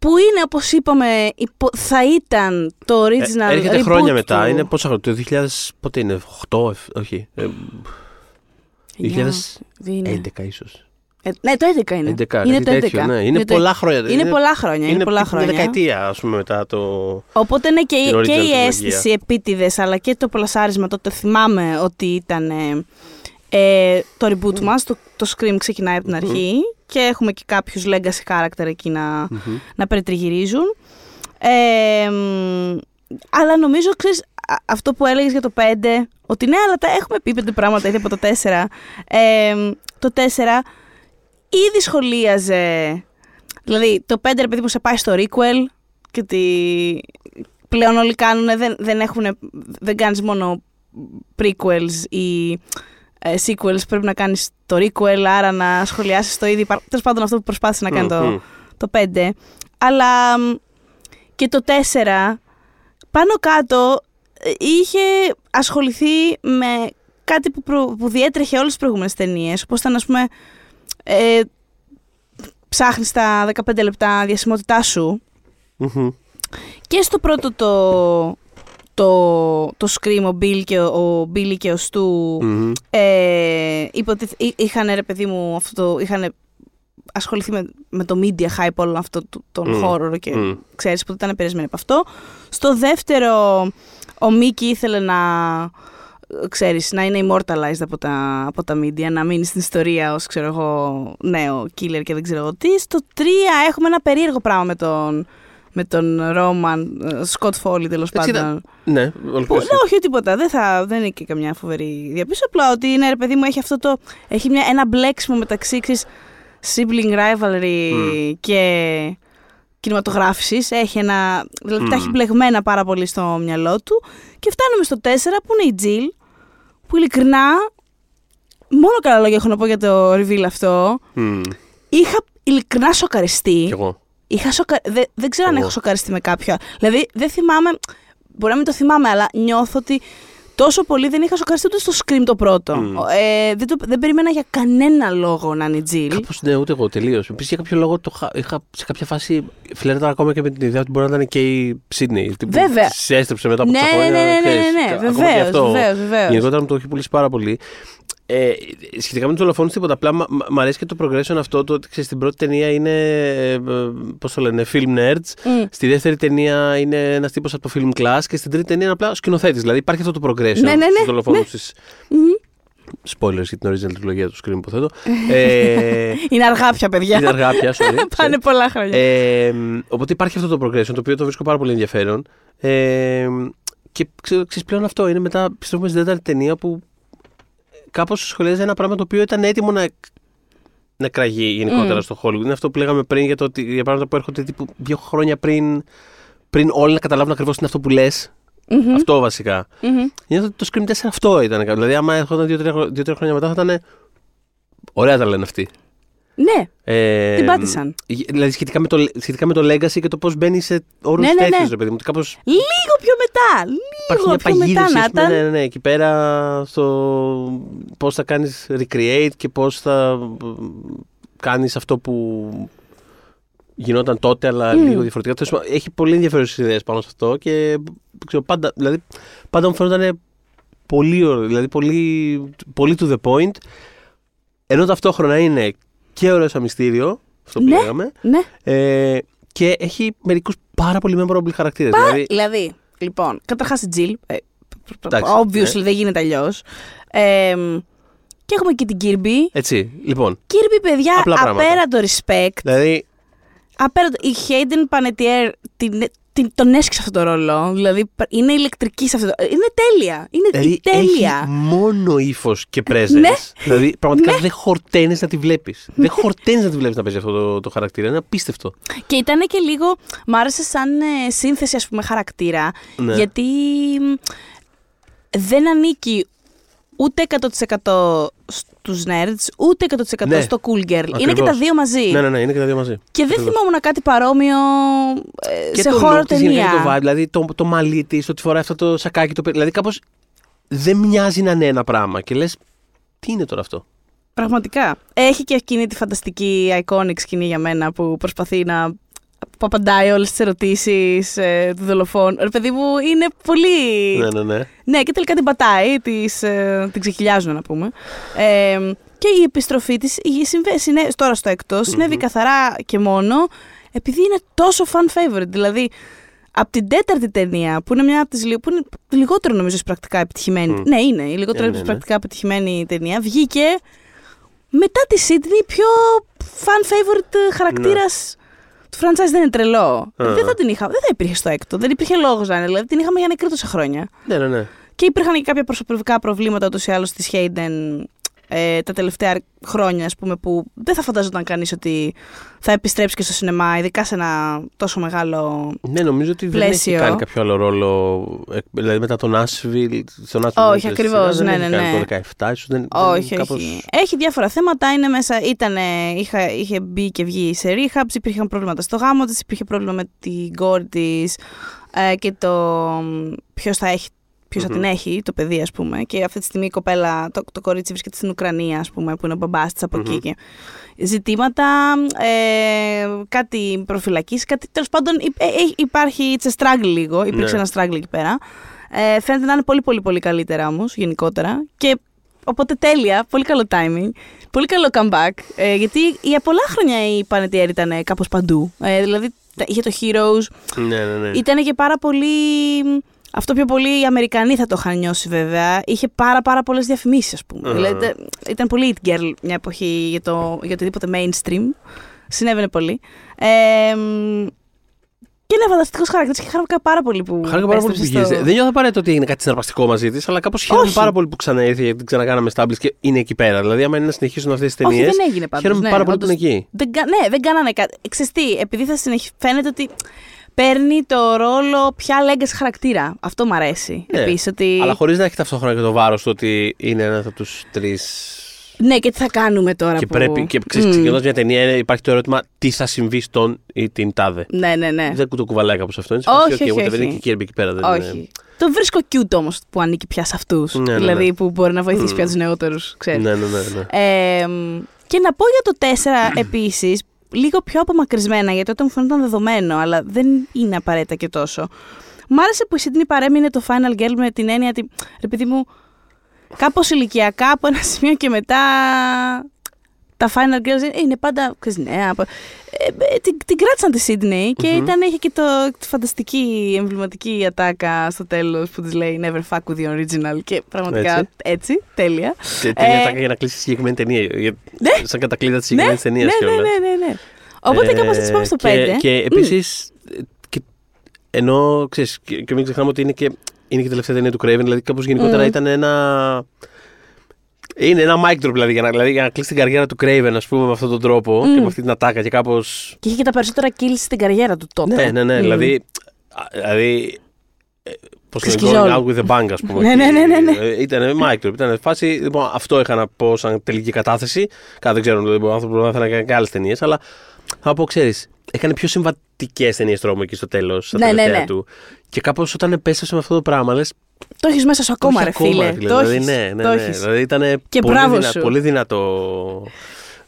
που είναι, όπως είπαμε, υπο- θα ήταν το original Ε, έρχεται reboot χρόνια μετά. του. Είναι πόσα χρόνια. Το 2000. Πότε είναι, 8, εφ- όχι. ε, 2011 Είναι. ίσως. Ε, ναι, το 11 είναι. 11, είναι κάτι το 11. τέτοιο, ναι. Είναι το- πολλά χρόνια. Είναι, πολλά χρόνια. Είναι, πολλά μια χρόνια. δεκαετία, ας πούμε, μετά το. Οπότε ναι, και, η- την original και η τριλογία. αίσθηση επίτηδες, αλλά και το πλασάρισμα τότε θυμάμαι ότι ήταν ε, ε, το reboot μας, το, το Scream ξεκινάει από την αρχή και έχουμε και κάποιους legacy character εκεί να, Μμμ. να περιτριγυρίζουν. Ε, μ, αλλά νομίζω, ξέρεις, α- αυτό που έλεγες για το 5, ότι ναι, αλλά τα έχουμε πει πέντε πράγματα ήδη από το 4. Ε, μ, το 4 ήδη σχολίαζε, δηλαδή το 5 ρε παιδί μου σε πάει στο requel και ότι πλέον όλοι κάνουν, δεν, δεν, έχουν, δεν κάνεις μόνο prequels ή ε, sequels, πρέπει να κάνεις το requel, άρα να σχολιάσεις το ήδη. υπαρ- Τέλος πάντων αυτό που προσπάθησε να κάνει το, Μμμ. το 5. Αλλά μ, και το 4 πάνω κάτω ε, είχε ασχοληθεί με κάτι που, προ, που διέτρεχε όλες τις προηγούμενες ταινίες. Όπως ήταν ας πούμε ε, ψάχνεις τα 15 λεπτά διασημότητά σου Μμμ. και στο πρώτο το, το, το Scream ο Bill και ο, ο Billy και ο Stu Μμμ. ε, υποτιθ- εί- είχαν ρε παιδί μου αυτό το, είχαν ασχοληθεί με, με το media hype όλο αυτό το- τον Μμ. horror και Μμ. ξέρεις που ήταν επηρεασμένοι από αυτό. Στο δεύτερο ο Μίκη ήθελε να ξέρεις, να είναι immortalized από τα, από τα media, να μείνει στην ιστορία ως ξέρω εγώ νέο killer και δεν ξέρω εγώ τι. Στο τρία έχουμε ένα περίεργο πράγμα με τον, με τον Ρόμαν, Σκοτ Φόλι τέλος Εντάξει, πάντων. Ναι, Που, ολοκλήρωσε. ναι, όχι τίποτα. Δεν, θα, δεν είναι και καμιά φοβερή διαπίστωση. Απλά ότι είναι ρε παιδί μου, έχει αυτό το. Έχει μια, ένα μπλέξιμο μεταξύ ξέρεις, sibling rivalry Μμ. και κινηματογράφησης. Έχει ένα. Δηλαδή τα Μμ. έχει μπλεγμένα πάρα πολύ στο μυαλό του. Και φτάνουμε στο 4 που είναι η Jill. Που ειλικρινά. Μόνο καλά λόγια έχω να πω για το reveal αυτό. Μμ. Είχα ειλικρινά σοκαριστεί. Κι εγώ. Είχα σοκα... δεν, δεν ξέρω αν Εγώ. έχω σοκαριστεί με κάποιο. Δηλαδή, δεν θυμάμαι. Μπορεί να μην το θυμάμαι, αλλά νιώθω ότι τόσο πολύ δεν είχα σοκαριστεί ούτε στο Scream το πρώτο. Μμ. Ε, δεν, το, δεν περίμενα για κανένα λόγο να είναι η Jill. Κάπως ναι, ούτε εγώ τελείως. Επίσης για κάποιο λόγο το είχα, είχα σε κάποια φάση φλερτά ακόμα και με την ιδέα ότι μπορεί να ήταν και η Σίδνεϊ. Βέβαια. Σε έστρεψε μετά από ναι, τόσα ναι, χρόνια. ναι, ναι, ναι, ξέρεις, ναι, κα- ακόμα και Βεβαίως, αυτό. βεβαίως, βεβαίως. Γενικότερα μου το έχει πουλήσει πάρα πολύ. Ε, σχετικά με του δολοφόνου, τίποτα. Απλά μ' μ' αρέσει και το progression αυτό. Το ότι ξέρεις, στην πρώτη ταινία είναι. Πώς το λένε, film nerds. Στη δεύτερη ταινία είναι ένας τύπος από το film class. Και στην τρίτη ταινία είναι απλά σκηνοθέτης. Δηλαδή υπάρχει αυτό το progression Ναι, ναι, ναι, στους δολοφόνους ναι. της. Spoilers για την original τριλογία του Scream, υποθέτω. ε, Είναι αργά πια, παιδιά. είναι αργά πια, sorry. Πάνε πολλά χρόνια. Ε, οπότε υπάρχει αυτό το progression, το οποίο το βρίσκω πάρα πολύ ενδιαφέρον. Ε, και ξέρω, ξέρεις, πλέον αυτό είναι μετά, πιστεύουμε στην τέταρτη ταινία που κάπως σχολιάζει ένα πράγμα το οποίο ήταν έτοιμο να, να κραγεί γενικότερα Μμ. στο Hollywood. Είναι αυτό που λέγαμε πριν για, το, ότι, για πράγματα που έρχονται τύπου δύο χρόνια πριν, πριν όλοι να καταλάβουν ακριβώς τι είναι αυτό που λες. Μμμ, Αυτό βασικά. μμμ. Νιώθω ότι το Scream 4 αυτό ήταν. Δηλαδή, άμα έρχονταν δύο-τρία χρόνια μετά, θα ήταν. Ωραία τα λένε αυτοί. Ναι, Ε, την πάτησαν. Δηλαδή σχετικά με, το, σχετικά με το legacy και το πώς μπαίνει σε όρους Ναι, ναι, τέτοιους, ναι. ρε παιδί μου. ότι Κάπως Λίγο πιο μετά. υπάρχει Λίγο μια πιο μετά παγίδευση. να ας πούμε, ήταν. ναι, ναι, ναι, εκεί πέρα στο πώς θα κάνεις recreate και πώς θα κάνεις αυτό που γινόταν τότε, αλλά Μμ. λίγο διαφορετικά. Τέλος πάντων, Έχει πολύ ενδιαφέρουσες ιδέες πάνω σε αυτό και ξέρω, πάντα, δηλαδή, πάντα μου φαίνονταν πολύ ωραίο, δηλαδή πολύ, πολύ to the point. Ενώ ταυτόχρονα είναι και ωραίο σαν μυστήριο, αυτό που Ναι. λέγαμε, Ναι. ε, και έχει μερικούς πάρα πολύ memorable χαρακτήρες. Πα- Δηλαδή, Δηλαδή, λοιπόν, καταρχάς η Jill. ε, Εντάξει, obviously ναι. δεν γίνεται αλλιώς. Ε, και έχουμε και την Kirby. έτσι, λοιπόν. Kirby, παιδιά, Απλά πράγματα. απέραντο respect. Δηλαδή, Απέραντο. Η Hayden Panettiere την, την, τον έσκησε αυτό το ρόλο. Δηλαδή, πα- είναι ηλεκτρική σε αυτό το. Είναι τέλεια. Είναι δηλαδή τέλεια. έχει μόνο ύφος και presence. Ναι. Δηλαδή, πραγματικά δεν χορταίνεις να τη βλέπεις. δεν χορταίνεις να τη βλέπεις να παίζει αυτό το, το χαρακτήρα. Είναι απίστευτο. Και ήταν και λίγο. Μ' άρεσε σαν ε, σύνθεση, ας πούμε, χαρακτήρα. Ναι. Γιατί μ, δεν ανήκει ούτε 100% στους nerds, ούτε 100% Ναι. στο cool girl. Είναι και Ακριβώς. τα δύο μαζί. Ναι, ναι, ναι, είναι και τα δύο μαζί. Και δεν Ακριβώς. θυμόμουν κάτι παρόμοιο ε, Και σε το χώρο look της, γενικά ταινία. και το vibe, δηλαδή το, το μαλλί της, ότι φοράει αυτό το σακάκι. Το, πε- δηλαδή κάπως δεν μοιάζει να είναι ένα πράγμα. Και λες, τι είναι τώρα αυτό; Πραγματικά. Έχει και εκείνη τη φανταστική iconic σκηνή για μένα που προσπαθεί να που απαντάει όλες τις ερωτήσεις ε, του δολοφόνου. Ρε παιδί μου, είναι πολύ... Ναι, ναι, ναι. Ναι, και τελικά την πατάει, τις, ε, την ξεχυλιάζουν να πούμε. Ε, Και η επιστροφή της τώρα στο εκτός συνέβη καθαρά και μόνο επειδή είναι τόσο fan favorite. Δηλαδή, από την τέταρτη ταινία, που είναι μια από τις που είναι λιγότερο νομίζω πρακτικά επιτυχημένη. Ναι, είναι η λιγότερο yeah, ναι, ναι, ναι. πρακτικά επιτυχημένη ταινία. Βγήκε μετά τη Sydney πιο fan favorite χαρακτήρας του franchise δεν είναι τρελό. Δεν θα την είχα. Δεν θα υπήρχε στο έκτο. Δεν υπήρχε λόγος να είναι. Δηλαδή την είχαμε για νεκρή τόσα χρόνια. Ναι, ναι, ναι. Και υπήρχαν και κάποια προσωπικά προβλήματα ούτως ή άλλως της Hayden ε, τα τελευταία χρόνια, ας πούμε, που δεν θα φανταζόταν κανείς ότι θα επιστρέψει και στο σινεμά, ειδικά σε ένα τόσο μεγάλο. Ναι, νομίζω ότι πλαίσιο. δεν έχει κάνει κάποιο άλλο ρόλο. Ε, δηλαδή μετά τον Nashville. όχι, ακριβώς. Ναι, ναι, ναι. Το 17, ίσως δεν Όχι, κάπως... όχι. Έχει διάφορα θέματα. Είναι μέσα, ήτανε, είχα, είχε μπει και βγει σε rehabs, υπήρχαν προβλήματα στο γάμο της, υπήρχε πρόβλημα με την κόρη της ε, και το ποιος θα έχει ποιος θα την έχει, το παιδί, ας πούμε. Και αυτή τη στιγμή η κοπέλα, το, το κορίτσι βρίσκεται στην Ουκρανία, ας πούμε, που είναι ο μπαμπάς της από εκεί. Και ζητήματα, ε, κάτι προφυλακής, κάτι. Τέλος πάντων, ε, ε, υπάρχει it's a struggle λίγο. Υπήρξε ναι. ένα struggle εκεί πέρα. Ε, φαίνεται να είναι πολύ, πολύ, πολύ καλύτερα όμως, γενικότερα. Και οπότε τέλεια, πολύ καλό timing. Πολύ καλό comeback. Ε, γιατί για πολλά χρόνια η Πανετιέρη ήταν κάπως παντού. Ε, δηλαδή είχε το Heroes. Ναι, ναι, ναι. Ήταν και πάρα πολύ αυτό πιο πολύ οι Αμερικανοί θα το είχαν νιώσει βέβαια. Είχε πάρα πάρα πολλές διαφημίσεις ας πούμε. Δηλαδή, ήταν πολύ it girl μια εποχή για, το, για οτιδήποτε mainstream. Συνέβαινε πολύ. Ε, και είναι φανταστικό χαρακτήρα και χάρηκα πάρα πολύ που. Χάρηκα πάρα πολύ που στο... Δεν νιώθω απαραίτητο ότι έγινε κάτι συναρπαστικό μαζί της, αλλά κάπως χαίρομαι πάρα πολύ που ξαναήρθε γιατί την ξανακάναμε στάμπλ και είναι εκεί πέρα. Δηλαδή, άμα είναι να συνεχίσουν αυτές τις ταινίες. δεν έγινε πάντως. Χαίρομαι ναι, πάρα πολύ που είναι εκεί. Δεν, ναι, δεν κάνανε κάτι. Ξεστή, επειδή θα συνεχίσει. Φαίνεται ότι παίρνει το ρόλο πια legacy χαρακτήρα. Αυτό μου αρέσει. Ναι. Επίσης, ότι... Αλλά χωρίς να έχει ταυτόχρονα και το βάρος του ότι είναι ένας από τους τρει. Ναι, και τι θα κάνουμε τώρα. Και που... πρέπει. Και ξέρεις, mm. μια ταινία υπάρχει το ερώτημα τι θα συμβεί στον ή την τάδε. Ναι, ναι, ναι. Δεν το κουβαλάει κάπως αυτό. Είναι όχι, όχι, όχι, όχι. Δεν είναι και εκεί πέρα. Δεν όχι. Είναι... Το βρίσκω cute όμως που ανήκει πια σε αυτούς. Ναι, ναι, δηλαδή ναι. που μπορεί να βοηθήσει mm. πια τους νεότερους. Ναι, ναι, ναι. ναι. Ε, και να πω για το 4 επίσης, λίγο πιο απομακρυσμένα, γιατί όταν μου φαίνονταν δεδομένο, αλλά δεν είναι απαραίτητα και τόσο. Μ' άρεσε που η Σίδνη παρέμεινε το Final Girl με την έννοια ότι, ρε παιδί μου, κάπως ηλικιακά από ένα σημείο και μετά τα Final Girls είναι πάντα ξέρεις, νέα. Ε, ε, την, την κράτησαν τη Σίδνεϊ και mm-hmm. ήταν, είχε και το, τη φανταστική εμβληματική ατάκα στο τέλος που της λέει Never fuck with the original. Και πραγματικά έτσι, έτσι τέλεια. Και τέλεια ε, ατάκα για να κλείσεις τη συγκεκριμένη ταινία. Ναι, σαν κατακλείδα της συγκεκριμένης ναι, ταινίας. Ναι, ναι, ναι, ναι, ναι. Οπότε ε, κάπως έτσι πάμε στο 5. Και, και επίσης. Mm. Ενώ ξέρεις, και μην ξεχνάμε ότι είναι και, είναι και η τελευταία ταινία του Craven, δηλαδή κάπως γενικότερα mm. ήταν ένα είναι ένα mic drop δηλαδή για, να, δηλαδή για να κλείσει την καριέρα του Craven, ας πούμε, με αυτόν τον τρόπο mm. και με αυτή την ατάκα και κάπω. Και είχε και τα περισσότερα kills στην καριέρα του τότε. Ναι, ναι, ναι. Mm. Δηλαδή. δηλαδή ε, Πώς το lệnh out with the bang, ας πούμε. ναι, ναι, ναι, ναι, ναι. Ε, ήταν mic drop. Ήταν φάση. Λοιπόν, αυτό είχα να πω σαν τελική κατάθεση. Κάτι δεν ξέρω, δηλαδή, ο άνθρωπο να θέλει να κάνει και άλλες ταινίες, αλλά θα πω, ξέρεις, έκανε πιο συμβατικές ταινίες τρόμο εκεί στο τέλος. Ναι, ναι, ναι. του. Και κάπως όταν επέστρεψε με αυτό το πράγμα, λες, το έχεις μέσα σου ακόμα, ρε φίλε. Το δηλαδή, έχεις, ναι, ναι, ναι. Δηλαδή ήταν και πολύ, δυνα, πολύ δυνατό.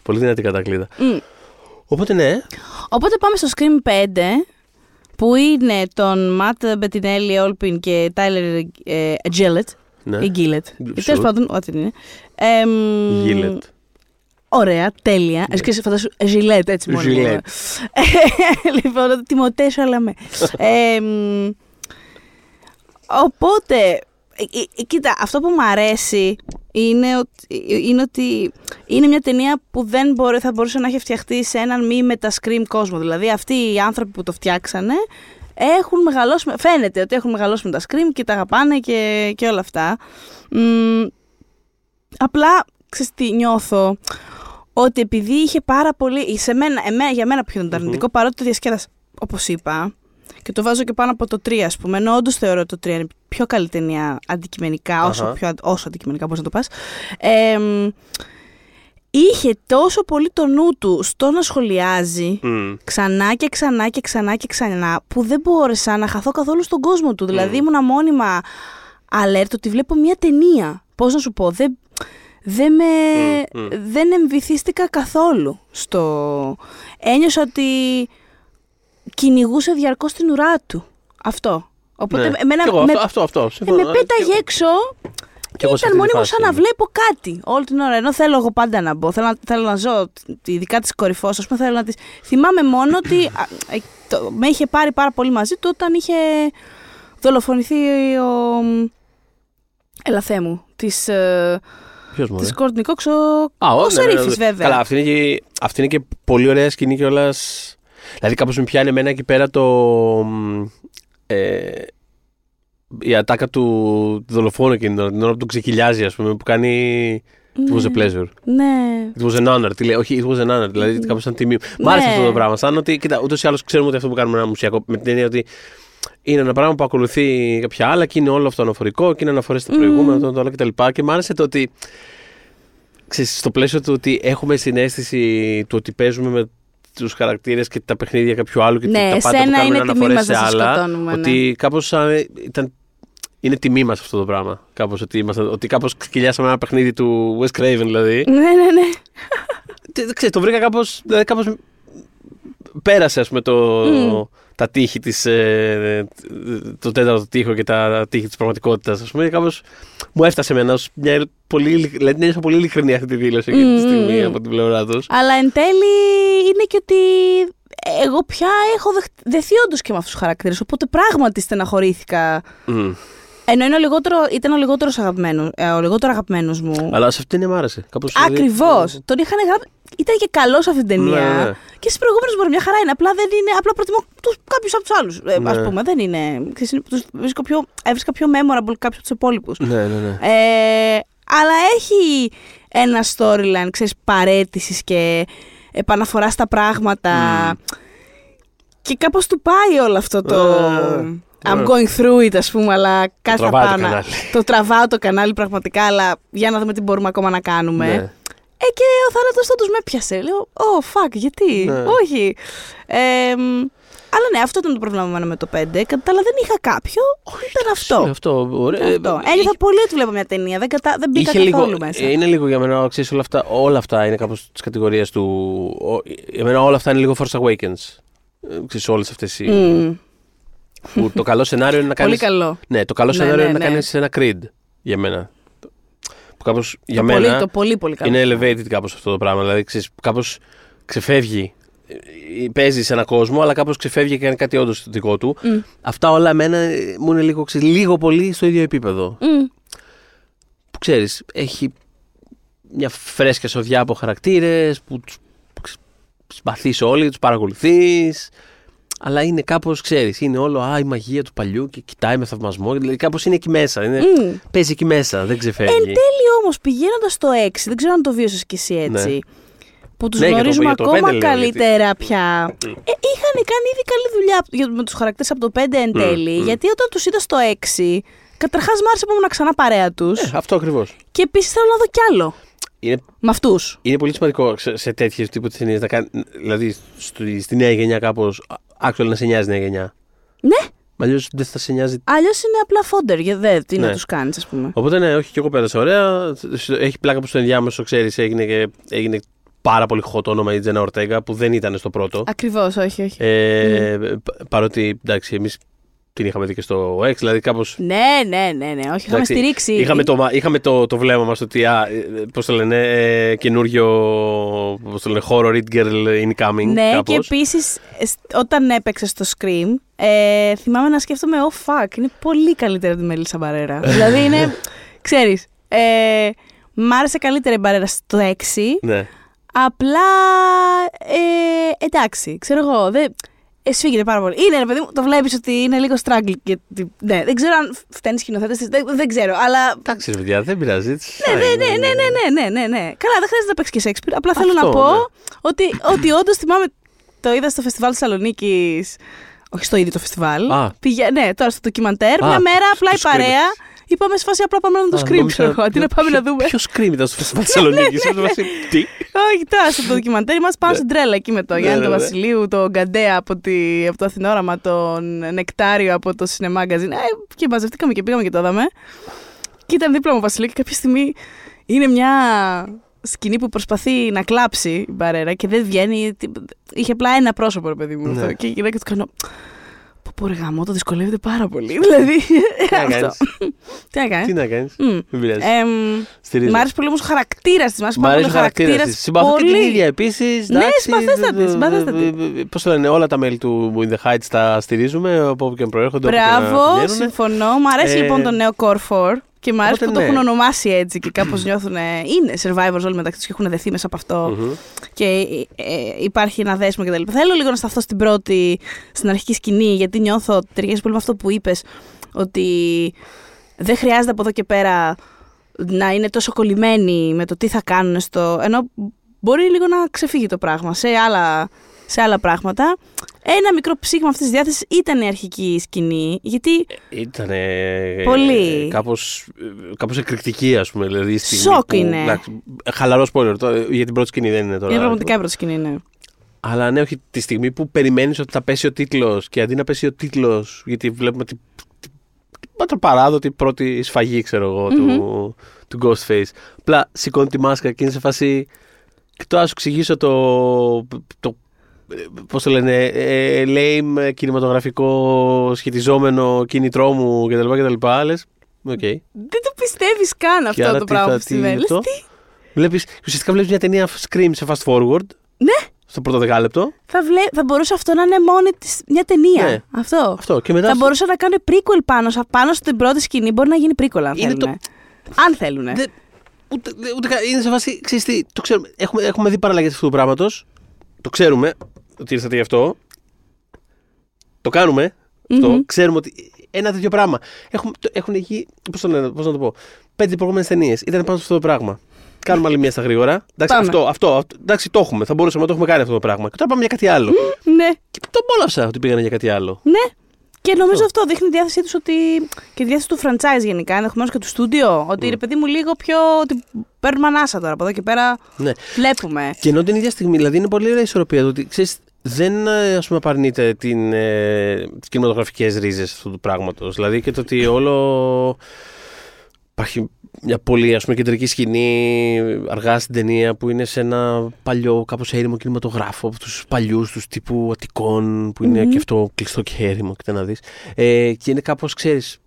Πολύ δυνατή κατακλείδα. Mm. Οπότε ναι. Οπότε πάμε στο Scream 5 που είναι τον Ματ Μπετινέλη Όλπιν και Τάιλερ Γκίλετ. Ναι. Ή Γκίλετ. Τέλος πάντων, ό,τι είναι. Γκίλετ. Ωραία, τέλεια. Yeah. Ναι. φαντάσου, Ζιλέτ, έτσι μόνο. Ζιλέτ. λοιπόν, Τιμωτές με. Οπότε, ε, ε, ε, κοίτα, αυτό που μου αρέσει είναι ότι, είναι ότι είναι μια ταινία που δεν μπορεί, θα μπορούσε να έχει φτιαχτεί σε έναν μη μετα-scream κόσμο. Δηλαδή, αυτοί οι άνθρωποι που το φτιάξανε έχουν μεγαλώσει, φαίνεται ότι έχουν μεγαλώσει με τα scream και τα αγαπάνε και, και όλα αυτά. Μ, απλά, ξέρεις τι, νιώθω ότι επειδή είχε πάρα πολύ, σε μένα, εμένα, για μένα πιο ήταν αρνητικό, mm-hmm. παρότι το διασκέδασα, όπως είπα, και το βάζω και πάνω από το 3, ας πούμε. Ενώ όντως θεωρώ ότι το 3 είναι πιο καλή ταινία αντικειμενικά, όσο, πιο, όσο αντικειμενικά μπορείς να το πας. Ε, είχε τόσο πολύ το νου του στο να σχολιάζει ξανά και ξανά και ξανά και ξανά που δεν μπόρεσα να χαθώ καθόλου στον κόσμο του. Δηλαδή ήμουνα μόνιμα alert ότι βλέπω μια ταινία. Πώς να σου πω, δεν, δεν, με, δεν εμβυθίστηκα καθόλου στο... Ένιωσα ότι κυνηγούσε διαρκώς την ουρά του. Αυτό. Οπότε ναι. εμένα, με, αυτό, αυτό, αυτό, ε, με πέταγε έξω Κι εγώ σε Ήταν αυτή τη μονίμως φάση σαν να είμαι. βλέπω κάτι όλη την ώρα. Ενώ θέλω εγώ πάντα να μπω. Θέλω να, θέλω να ζω, ειδικά της κορυφός, ας πούμε. Θέλω να τις... Θυμάμαι μόνο ότι α, ε, το, με είχε πάρει πάρα πολύ μαζί του όταν είχε δολοφονηθεί ο. Έλα Θεέ μου. Της, ε, Ποιος μου, της ρε; Courtney Cox, ο, Α, ο ναι, ναι, Σερίφης ναι. βέβαια. Καλά, αυτή είναι, και, αυτή είναι και πολύ ωραία σκηνή κιόλας. Δηλαδή, κάπω με πιάνει εμένα εκεί πέρα το. μ, Ε, η ατάκα του δολοφόνου εκείνη την ώρα, την ώρα που τον ξεκυλιάζει, ας πούμε, που κάνει. It was a pleasure. Ναι. It was an honor. Τι λέει, όχι, it was an honor. Δηλαδή, κάπω σαν τιμή. Μ' άρεσε Ναι. αυτό το πράγμα. Σαν ότι, κοίτα, ούτως ή άλλως ξέρουμε ότι αυτό που κάνουμε είναι ένα μουσιακό. Με την έννοια ότι είναι ένα πράγμα που ακολουθεί κάποια άλλα και είναι όλο αυτό αναφορικό και είναι αναφορές στα προηγούμενα, το, το άλλο κτλ. Και μ' άρεσε το ότι. Ξέρεις, στο πλαίσιο του ότι έχουμε συνέστηση του ότι παίζουμε με τους χαρακτήρες και τα παιχνίδια κάποιου άλλου και Ναι, τα πάντα εσένα που κάνουμε είναι τιμή αναφορές μας σε να σε άλλα. σκοτώνουμε, ναι. Ότι κάπως ήταν. Είναι τιμή μας αυτό το πράγμα. Κάπως, ότι, ήμασταν- ότι κάπως σκυλιάσαμε ένα παιχνίδι του Wes Craven δηλαδή. Ναι, ναι, ναι. Τι- δεν ξέρω, το βρήκα κάπως, δηλαδή κάπως πέρασε ας πούμε το, Μμμ. Τα τείχη της, ε, το τέταρτο τείχο και τα τείχη της πραγματικότητας ας πούμε, κάπως μου έφτασε εμένα ως μια πολύ, ειλικ- δηλαδή την έζησα πολύ ειλικρινή αυτή τη δήλωση εκείνη τη Μμμ, στιγμή μμμ. από την πλευρά τους. Αλλά εν τέλει είναι και ότι εγώ πια έχω δεχ- δεθεί όντως και με αυτούς τους χαρακτήρες. Οπότε πράγματι στεναχωρήθηκα. Μμ. Ενώ είναι ο λιγότερο, ήταν ο λιγότερος αγαπημένος, ε, ο λιγότερο αγαπημένος μου. Αλλά σε αυτήν μ' άρεσε. Κάπως, δηλαδή- Ακριβώς. Τον είχαν γράψει. Ήταν και καλός σε αυτή την ταινία. Ναι, ναι. Και στις προηγούμενες μπορεί μια χαρά είναι. Απλά δεν είναι. Απλά προτιμώ κάποιους από τους άλλους. Ε, Ναι. Α πούμε. Δεν είναι. ξέρεις, είναι- τους βρίσκω πιο, έβρισκα πιο memorable κάποιους από τους υπόλοιπους. Ναι, ναι, ναι. Ε, αλλά έχει ένα storyline, ξέρεις, παρέτησης και επαναφοράς στα πράγματα. Και κάπως του πάει όλο αυτό το... Ε, I'm ε. going through it, ας πούμε, αλλά κάτι θα τραβάει το πάω να- κανάλι. Το τραβάω το κανάλι πραγματικά, αλλά για να δούμε τι μπορούμε ακόμα να κάνουμε. Ναι. Ε, και ο θάνατος θα τους με πιάσε. Λέω, oh, fuck, γιατί, Ναι. όχι. Ε, μ, αλλά ναι, αυτό ήταν το πρόβλημα μου εμένα με το 5. Κατά τα άλλα δεν είχα κάποιο, ήταν αυτό. Ε, Αυτό, ωραία. Αυτό. Ε, Ένιωθα πολύ ότι βλέπω μια ταινία. Δεν, κατα... δεν μπήκα Είχε καθόλου λίγο, μέσα. ε, είναι λίγο για μένα, ξέρεις, όλα αυτά, όλα αυτά είναι κάπως της κατηγορίας του... ο- Για μένα όλα αυτά είναι λίγο Force Awakens. Ε, Ξέρεις, όλες αυτές οι... Μμ. Που το καλό σενάριο είναι να Πολύ κάνεις... καλό. Ναι, το καλό Ναι, σενάριο ναι, είναι ναι. να κάνεις ένα Creed για μένα. Που κάπως για το, μένα πολύ, το πολύ πολύ καλό. είναι elevated κάπως αυτό το πράγμα. Δηλαδή, ξέρεις, κάπως ξεφεύγει. Ε, Παίζει σε έναν κόσμο, αλλά κάπως ξεφεύγει και κάνει κάτι όντως δικό του. Μμ. Αυτά όλα εμένα ε, μου είναι λίγο, ξέρεις, λίγο πολύ στο ίδιο επίπεδο. Μμ. Που ξέρεις, έχει μια φρέσκια σοδιά από χαρακτήρες που τους συμπαθείς όλοι, τους παρακολουθείς. Αλλά είναι κάπως, ξέρεις, είναι όλο α, η μαγεία του παλιού και κοιτάει με θαυμασμό. Δηλαδή κάπως είναι εκεί μέσα. Είναι, Μμ. Παίζει εκεί μέσα, δεν ξεφεύγει. Εν τέλει όμως, πηγαίνοντας στο 6, δεν ξέρω αν το βίωσε κι εσύ έτσι. Που τους Ναι, για το- γνωρίζουμε για το ακόμα πέντε λέω, καλύτερα πια. Ε, είχαν κάνει ήδη καλή δουλειά για- με τους χαρακτήρες από το 5 εν τέλει. μμ. Γιατί όταν τους είδα στο 6, καταρχάς μ' άρεσε που ήμουν ξανά παρέα τους. Ε, αυτό ακριβώς. Και επίσης θέλω να δω κι άλλο. Είναι, Με αυτούς. είναι πολύ σημαντικό σε, σε τέτοιες τύπου ταινίες να κάνει, δηλαδή στη, στη νέα γενιά κάπως, actual να σε νοιάζει η νέα γενιά. Ναι, Αλλιώς δεν θα σε νοιάζει αλλιώς είναι απλά φόντερ. Για δε, τι να Ναι. τους κάνεις, ας πούμε. Οπότε ναι, όχι και εγώ πέρασα ωραία. Έχει πλάκα που στο ενδιάμεσο, ξέρεις, έγινε, και- έγινε πάρα πολύ hot όνομα η Τζένα Ορτέγκα που δεν ήταν στο πρώτο. Ακριβώς, όχι, όχι. Ε, πα- Παρότι εντάξει, εμείς την είχαμε δει και στο X, δηλαδή κάπω. Ναι, ναι, ναι, ναι. Όχι, είχαμε στηρίξει. Είχαμε το, μα- είχαμε το, το βλέμμα μας ότι. Α, ε, πώς το λένε, ε, καινούριο. Πώς το λένε, horror it girl incoming. Ναι, κάπως. και επίση όταν έπαιξε στο Scream, ε, θυμάμαι να σκέφτομαι, oh fuck, είναι πολύ καλύτερη από τη Μελίσσα Μπαρέρα. δηλαδή είναι, ξέρεις, ε, μ' άρεσε καλύτερη η Μπαρέρα στο 6. Ναι. Απλά, ε, εντάξει, ξέρω εγώ, δεν, Εσφίγγεται πάρα πολύ. Είναι, ρε παιδί μου, το βλέπεις ότι είναι λίγο struggle. Και, ναι, δεν ξέρω αν φταίνει σκηνοθέτε. Δεν, δεν ξέρω, αλλά. Εντάξει, ρε παιδιά, δεν πειράζει. Ναι, ναι, ναι, ναι, ναι, ναι, ναι, ναι. Καλά, δεν χρειάζεται να παίξεις και Σέξπιρ. Απλά Αυτό, θέλω να πω ναι. ότι, ότι όντως θυμάμαι. Το είδα στο φεστιβάλ Θεσσαλονίκης. Όχι στο ίδιο το φεστιβάλ. Α. Πήγε, ναι, τώρα στο ντοκιμαντέρ. Μια μέρα απλά η παρέα παρέα. Είπαμε σε φάση απλά πάμε να δούμε το Α, Scream, νόμιζα- ξέρω εγώ. Αντί να πάμε να ποιο- δούμε. Ποιος Scream ήταν στο φεστιβάλ Θεσσαλονίκη. Τι; Όχι, τώρα στο ντοκιμαντέρ είμαστε πάνω Ναι. στην τρέλα εκεί με το Ναι, Γιάννη ναι, τον ναι. Βασιλείου, τον Γκαντέα από, τη, από το Αθηνόραμα, τον Νεκτάριο από το Cinemagazine. Ε, και μαζευτήκαμε και πήγαμε και το είδαμε. Και ήταν δίπλα μου ο Βασιλείο και κάποια στιγμή είναι μια σκηνή που προσπαθεί να κλάψει η Μπαρέρα και δεν βγαίνει. τι- Είχε απλά ένα πρόσωπο, ρε παιδί μου. Ναι. αυτό. Και η γυναίκα του κάνω. Πω, Πω ρε γάμο, το δυσκολεύεται πάρα πολύ. Δηλαδή. Τι να αυτό. κάνεις; Τι να κάνεις; Τι να κάνεις; Δεν πειράζει. Στηρίζω. Μ' άρεσε πολύ όμως ο χαρακτήρας της. Μ' αρέσει ο χαρακτήρας της. Συμπαθώ και την ίδια επίσης. Ναι, συμπαθέστατη, συμπαθέστατη. Πώς το λένε, όλα τα μέλη του In the Heights τα στηρίζουμε από όπου και αν προέρχονται. όπου και να Μπράβο, πηγαίνουνε. συμφωνώ. Μ' αρέσει Ε, λοιπόν το νέο Core 4 και μ' αρέσει οπότε που το ναι. έχουν ονομάσει έτσι και κάπως νιώθουν. Είναι survivors όλοι μεταξύ τους και έχουν δεθεί μέσα από αυτό. Μμμ. Και ε, ε, υπάρχει ένα δέσμο κτλ. Θέλω λίγο να σταθώ στην πρώτη, στην αρχική σκηνή, γιατί νιώθω ότι ταιριάζει πολύ με αυτό που είπες, ότι δεν χρειάζεται από εδώ και πέρα να είναι τόσο κολλημένοι με το τι θα κάνουν στο. ενώ μπορεί λίγο να ξεφύγει το πράγμα σε άλλα, σε άλλα πράγματα. Ένα μικρό ψήγμα αυτής της διάθεσης ήταν η αρχική σκηνή, γιατί Ήταν Πολύ. κάπως, κάπως εκρηκτική, ας πούμε. Δηλαδή, η στιγμή Σοκ που, είναι. εντάξει, χαλαρό spoiler, το- για την πρώτη σκηνή δεν είναι τώρα. είναι πραγματικά η πρώτη σκηνή, ναι. Αλλά ναι, όχι τη στιγμή που περιμένεις ότι θα πέσει ο τίτλος και αντί να πέσει ο τίτλος, γιατί βλέπουμε την την παράδοτη πρώτη σφαγή, ξέρω εγώ, του, του Ghostface. Απλά σηκώνει τη μάσκα και είναι σε φάση. Και τώρα να σου εξηγήσω το. το Πώς το λένε, ε, lame κινηματογραφικό σχετιζόμενο κίνητρό μου κτλ. κτλ. Λες, οκ. Δεν το πιστεύεις καν Και αυτό άρα το τι πράγμα θα- που τι συμβαίνει. είναι Λες, αυτό; τι, Βλέπεις, ουσιαστικά βλέπεις μια ταινία Scream σε fast forward. Ναι, Στο πρώτο δεκάλεπτο. θα, βλέ... θα μπορούσε αυτό να είναι μόνη της μια ταινία. Ναι. Αυτό. Αυτό. Και μετά. Θα στο- μπορούσε να κάνει prequel πάνω, σα- πάνω στην πρώτη σκηνή. Μπορεί να γίνει prequel αν Είναι θέλουν. Αν θέλουν. Δεν- ούτε, δε- ούτε, κα- είναι σε φάση. Ξέρεις τι, το ξέρουμε. Έχουμε, έχουμε δει παραλλαγές αυτού του πράγματος. Το ξέρουμε ότι ήρθατε γι' αυτό. Το κάνουμε. Αυτό. Ξέρουμε ότι ένα τέτοιο πράγμα. Έχουμε, το, έχουν γίνει. Πώς το λένε, πώς να το πω. Πέντε προηγούμενες ταινίες ήταν πάνω σε αυτό το πράγμα. Κάνουμε άλλη μία στα γρήγορα. Εντάξει, Πάμε. αυτό, αυτό, αυτό, εντάξει, το έχουμε. Θα μπορούσαμε να το έχουμε κάνει αυτό το πράγμα. Και τώρα πάμε για κάτι άλλο. Ναι, Και το απόλαυσα ότι πήγανε για κάτι άλλο. ναι. Και νομίζω αυτό δείχνει τη διάθεσή τους ότι. και τη διάθεση του franchise γενικά, ενδεχομένω και του στούντιο. Ότι ρε παιδί μου λίγο πιο. ότι παίρνουμε ανάσα τώρα. Από εδώ και πέρα Ναι. βλέπουμε. Και ενώ την ίδια στιγμή, δηλαδή είναι πολύ ωραία η ισορροπία του ότι ξέρεις, δεν ε, ας πούμε απαρνείται την, ε, τις κινηματογραφικές ρίζες αυτού του πράγματος. Δηλαδή και το ότι όλο υπάρχει μια πολύ ας πούμε, κεντρική σκηνή αργά στην ταινία που είναι σε ένα παλιό κάπως έρημο κινηματογράφο από τους παλιούς τους τύπου Αττικών που είναι Μμμ. και αυτό κλειστό και έρημο και να δεις. Ε, και είναι κάπως ξέρεις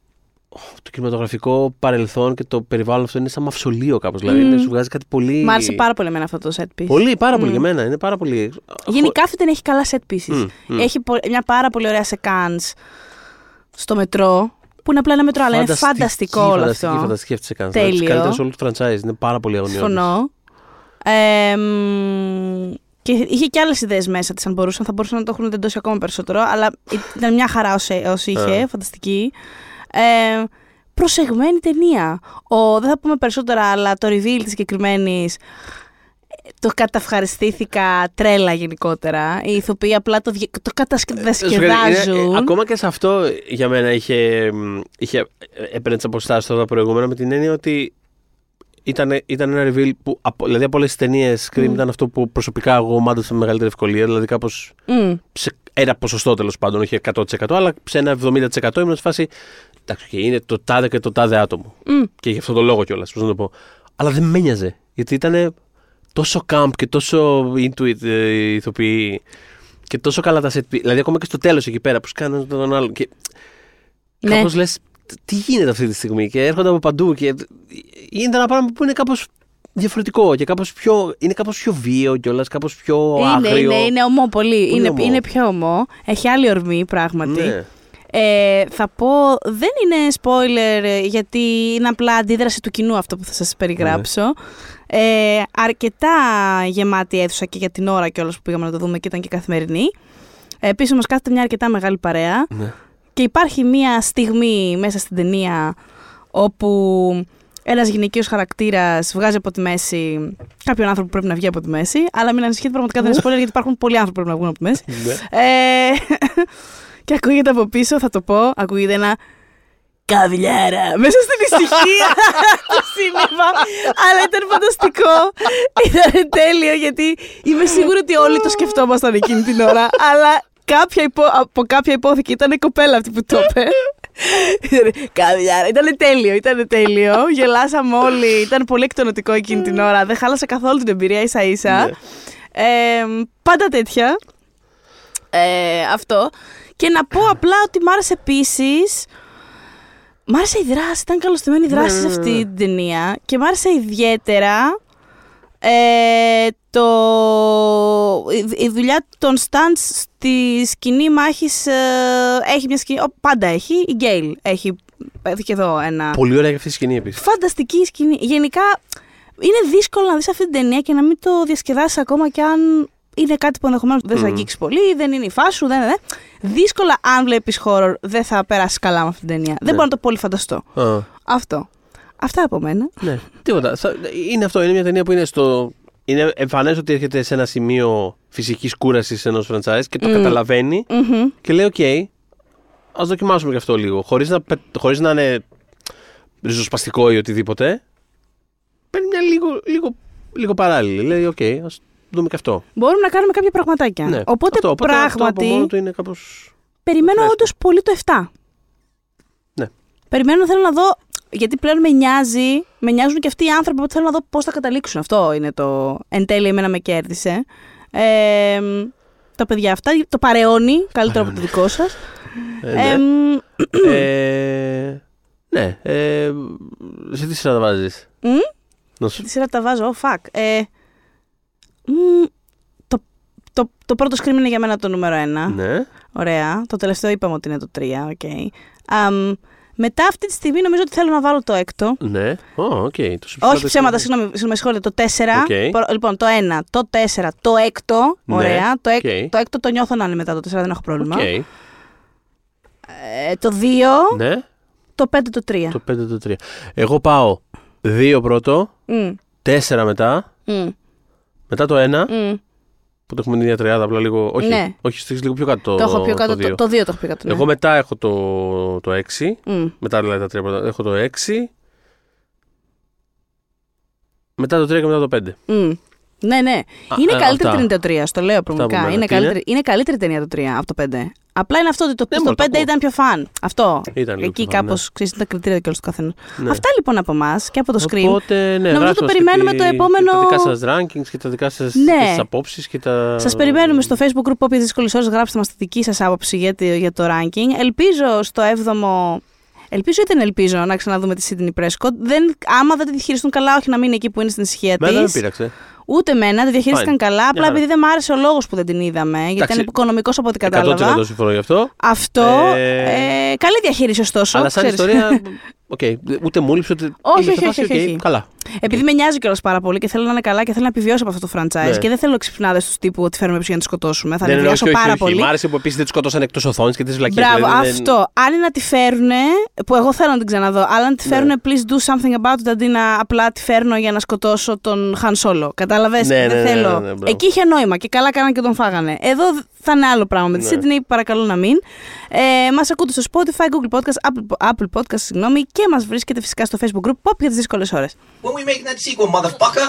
το κινηματογραφικό παρελθόν και το περιβάλλον αυτό είναι σαν μαυσολείο κάπως. Δηλαδή Μμμ. είναι, σου βγάζει κάτι πολύ... Μ' άρεσε πάρα πολύ εμένα αυτό το set piece. Πολύ, πάρα πολύ Μμ. για μένα. Είναι πάρα πολύ. Γενικά αυτή την έχει καλά set pieces. Μμ, μμ. Έχει πο- μια πάρα πολύ ωραία sequence στο μετρό. Που είναι απλά ένα μετρό, αλλά είναι Φανταστική, φανταστικό όλο φανταστική, αυτό. Φανταστική αυτή η Τέλειο. Τι καλύτερε όλου του franchise. Είναι πάρα πολύ αγωνιώδης. Συμφωνώ. Ε, μ, και είχε και άλλες ιδέες μέσα της, αν μπορούσαν. Θα μπορούσαν να το έχουν τεντώσει ακόμα περισσότερο. Αλλά ήταν μια χαρά όσο είχε. Ε. Φανταστική. Ε, προσεγμένη ταινία. Ο, δεν θα πούμε περισσότερα, αλλά το reveal της συγκεκριμένης. Το καταυχαριστήθηκα τρέλα γενικότερα. Οι ηθοποιοί απλά το, δια- το κατασκευάζουν. Είναι- ε, ακόμα και σε αυτό για μένα είχε, μ, είχε έπαιρνε τις αποστάσεις τώρα προηγούμενα με την έννοια ότι ήταν, ήταν ένα reveal που, από, δηλαδή από όλες τις ταινίες Scream Μμ. ήταν αυτό που προσωπικά εγώ μάντωσα με μεγαλύτερη ευκολία. Δηλαδή κάπως Μμ. σε ένα ποσοστό τέλος πάντων, όχι 100%, αλλά σε ένα 70% ήμουν σε φάση. Εντάξει, και είναι το τάδε και το τάδε άτομο. Μμ. Και γι' αυτό το λόγο κιόλας, πώς να το πω. Αλλά δεν με νοιάζε. Γιατί ήταν τόσο camp και τόσο intuit ε, οι ηθοποιοί. Και τόσο καλά τα set. Δηλαδή, ακόμα και στο τέλος εκεί πέρα που σκάνουν τον άλλον. Και Ναι. κάπως λες, τι γίνεται αυτή τη στιγμή; Και έρχονται από παντού. Και γίνεται ένα πράγμα που είναι κάπως διαφορετικό και κάπως πιο, είναι κάπως πιο βίαιο κιόλας, κάπως πιο Είναι, άγριο. είναι, είναι ομό πολύ. είναι, ομό. είναι πιο ομό. Έχει άλλη ορμή πράγματι. Ναι. Ε, θα πω, δεν είναι spoiler ε, γιατί είναι απλά αντίδραση του κοινού αυτό που θα σας περιγράψω. Ναι. Ε, αρκετά γεμάτη αίθουσα και για την ώρα κιόλας που πήγαμε να το δούμε και ήταν και καθημερινή. Ε, πίσω μας κάθεται μια αρκετά μεγάλη παρέα Ναι. Και υπάρχει μια στιγμή μέσα στην ταινία όπου ένας γυναικείος χαρακτήρας βγάζει από τη μέση κάποιον άνθρωπο που πρέπει να βγει από τη μέση, αλλά μην ανησυχείτε πραγματικά δεν είναι spoiler γιατί υπάρχουν πολλοί άνθρωποι που πρέπει να βγουν από τη μέση. Ναι. Ε, και ακούγεται από πίσω, θα το πω, ακούγεται ένα καβλιάρα μέσα στην ησυχία του σύννεφα. Αλλά ήταν φανταστικό. Ήταν τέλειο γιατί είμαι σίγουρη ότι όλοι το σκεφτόμασταν εκείνη την ώρα. Αλλά κάποια υπό, από κάποια υπόθηκη ήταν η κοπέλα αυτή που το είπε. Ήταν Καβλιάρα. Ήταν τέλειο, ήταν τέλειο. Γελάσαμε όλοι. Ήταν πολύ εκτονωτικό εκείνη την ώρα. Δεν χάλασε καθόλου την εμπειρία ίσα ίσα. Ναι. Ε, πάντα τέτοια. Ε, αυτό. Και να πω απλά ότι μ' άρεσε επίσης. Μ' άρεσε η δράση, ήταν καλωστημένη η δράση Ναι, σε ναι, αυτή ναι. την ταινία. Και μ' άρεσε ιδιαίτερα ε, το, η, η δουλειά των stunts στη σκηνή μάχης ε, έχει μια σκηνή, ο, πάντα έχει, η Γκέιλ έχει, έχει και εδώ ένα... Πολύ ωραία και αυτή η σκηνή επίσης. Φανταστική σκηνή. Γενικά είναι δύσκολο να δεις αυτή την ταινία και να μην το διασκεδάσεις ακόμα και αν είναι κάτι που ενδεχομένως δεν σε Μμμ. αγγίξεις πολύ, δεν είναι η φάση σου, δεν, δεν. Δύσκολα, αν βλέπεις horror, δεν θα περάσεις καλά με αυτή την ταινία. Δεν μπορώ να το πολύ φανταστώ. Α, Αυτό. Αυτά από μένα. ναι, τίποτα. Θα- Είναι αυτό. Είναι μια ταινία που είναι στο. Είναι εμφανές ότι έρχεται σε ένα σημείο φυσικής κούρασης ενός franchise και το Μμ. καταλαβαίνει Μμμ. και λέει: Οκ, ας δοκιμάσουμε και αυτό λίγο. Χωρίς να, πε- χωρίς να είναι ριζοσπαστικό ή οτιδήποτε. Παίρνει μια λίγο, λίγο, λίγο παράλληλη. Λέει: Οκ, ας δούμε και αυτό. Μπορούμε να κάνουμε κάποια πραγματάκια. Ναι, Οπότε, αυτό, οπότε Αυτό από πράγματι μόνο του είναι κάπως. περιμένω φρέσκο. όντως πολύ το 7. Ναι. Περιμένω, θέλω να δω. Γιατί πλέον με νοιάζει, με νοιάζουν και αυτοί οι άνθρωποι που θέλω να δω πώς θα καταλήξουν. Αυτό είναι το. Εν τέλει, εμένα με κέρδισε. Ε, τα παιδιά αυτά, το παρεώνει καλύτερο από το δικό σας. Ε, ναι. Ε, μ, ε, ναι. Ε, σε τι σειρά τα βάζεις; μ, Να σου τη σειρά τα βάζω, oh, fuck. Ε, μ, το, το, το πρώτο scream είναι για μένα το νούμερο ένα. Ναι. Ωραία. Το τελευταίο είπαμε ότι είναι το 3. Okay. Αμ, μετά αυτή τη στιγμή νομίζω ότι θέλω να βάλω το έκτο. Ναι. Ω, οκ. Το Όχι συμπληρώτες. ψέματα, συγγνώμη, συγγνώμη, συγχωρείτε. Το 4. Οκ. Προ- Λοιπόν, το 1, το 4, το 6. Ναι, Ωραία. Το, εκ- οκ. το 6 το νιώθω να είναι μετά το 4, δεν έχω πρόβλημα. Οκ. Ε, το 2, Ναι. το 5, το 3. Το 5 το 3. Εγώ πάω 2 πρώτο, Μμ, 4 μετά, μμ, μετά το 1. μμ. Που το έχουμε την ίδια τριάδα, απλά λίγο. Όχι, Ναι. όχι στο έχεις λίγο πιο κάτω. Το έχω πιο κάτω. το δύο. Το, το 2 το έχω πιο κάτω. Ναι. Εγώ μετά έχω το, το 6. Μμ. Μετά δηλαδή τα τρία πρώτα. Έχω το 6. Μετά το 3 και μετά το 5. Μμ. Ναι, ναι. Α, είναι ε, καλύτερη αυτά. ταινία το 3, στο λέω από πραγματικά. μένα. Είναι Τι είναι; καλύτερη, είναι καλύτερη ταινία το 3 από το 5. Απλά είναι αυτό ότι το, Ναι, στο μόνο το 5 ακούω. ήταν πιο φαν. Αυτό. Ήταν λίγο Εκεί πιο φαν, κάπως ξέρεις τα κριτήρια κιόλα του καθενός. Ναι. Αυτά λοιπόν από εμάς και από το Scream. Οπότε, ναι, Νομίζω γράψτε το μας και περιμένουμε τη- το επόμενο- και τα δικά σας rankings και τα δικά σας Ναι. και τις απόψεις και τα... Σας περιμένουμε στο Facebook group όποιε δύσκολε ώρε γράψτε μας τη δική σας άποψη για, τη- για το ranking. Ελπίζω στο 7ο. Ελπίζω ή δεν ελπίζω να ξαναδούμε τη Sydney Prescott. Δεν, άμα δεν τη διαχειριστούν καλά, όχι να μείνει εκεί που είναι στην ησυχία Μένα δεν με τη. πείραξε. Ούτε εμένα, τη διαχειρίστηκαν Fine. καλά. Απλά χαρά. επειδή δεν μ' άρεσε ο λόγος που δεν την είδαμε. Γιατί Εντάξει. ήταν οικονομικός από ό,τι 100% κατάλαβα. συμφωνώ γι' αυτό. Αυτό. Ε, Ε, καλή διαχείριση ωστόσο. Αλλά σαν ξέρεις. ιστορία, οκ, ούτε μου έλειψε ούτε... Όχι, είμαι σε όχι, φάση, όχι, οκ, όχι. Καλά. Επειδή με νοιάζει κιόλας πάρα πολύ και θέλω να είναι καλά και θέλω να επιβιώσω από αυτό το franchise Ναι. και δεν θέλω ξυπνάδες τους τύπου ότι φέρνουμε πίσω για να τη σκοτώσουμε. Θα Ναι, ναι, ναι, νευριάσω όχι, όχι, πάρα όχι. πολύ. Μ' άρεσε που επίσης δεν τους σκοτώσαν εκτός οθόνης και τις βλακίες. Μπράβο, αυτό. Αν είναι να τη φέρουν, που εγώ θέλω να την ξαναδώ, αλλά αν τη Ναι. φέρουν, please do something about it αντί να απλά τη φέρνω για να σκοτώσω τον Han Solo. Κατάλαβες; Ναι, ναι, δεν ναι, θέλω. ναι, ναι, μπράβο. Εκεί είχε νόημα και καλά κάναν και τον φάγανε. Εδώ θα είναι άλλο πράγμα. Με τη Ναι. Sydney παρακαλώ να μην. Ε, μας ακούτε στο Spotify, Google Podcast, Apple, Apple Podcast, συγγνώμη, και μα βρίσκεται φυσικά στο Facebook group Pop για τι δύσκολε ώρε. When we making that sequel, motherfucker?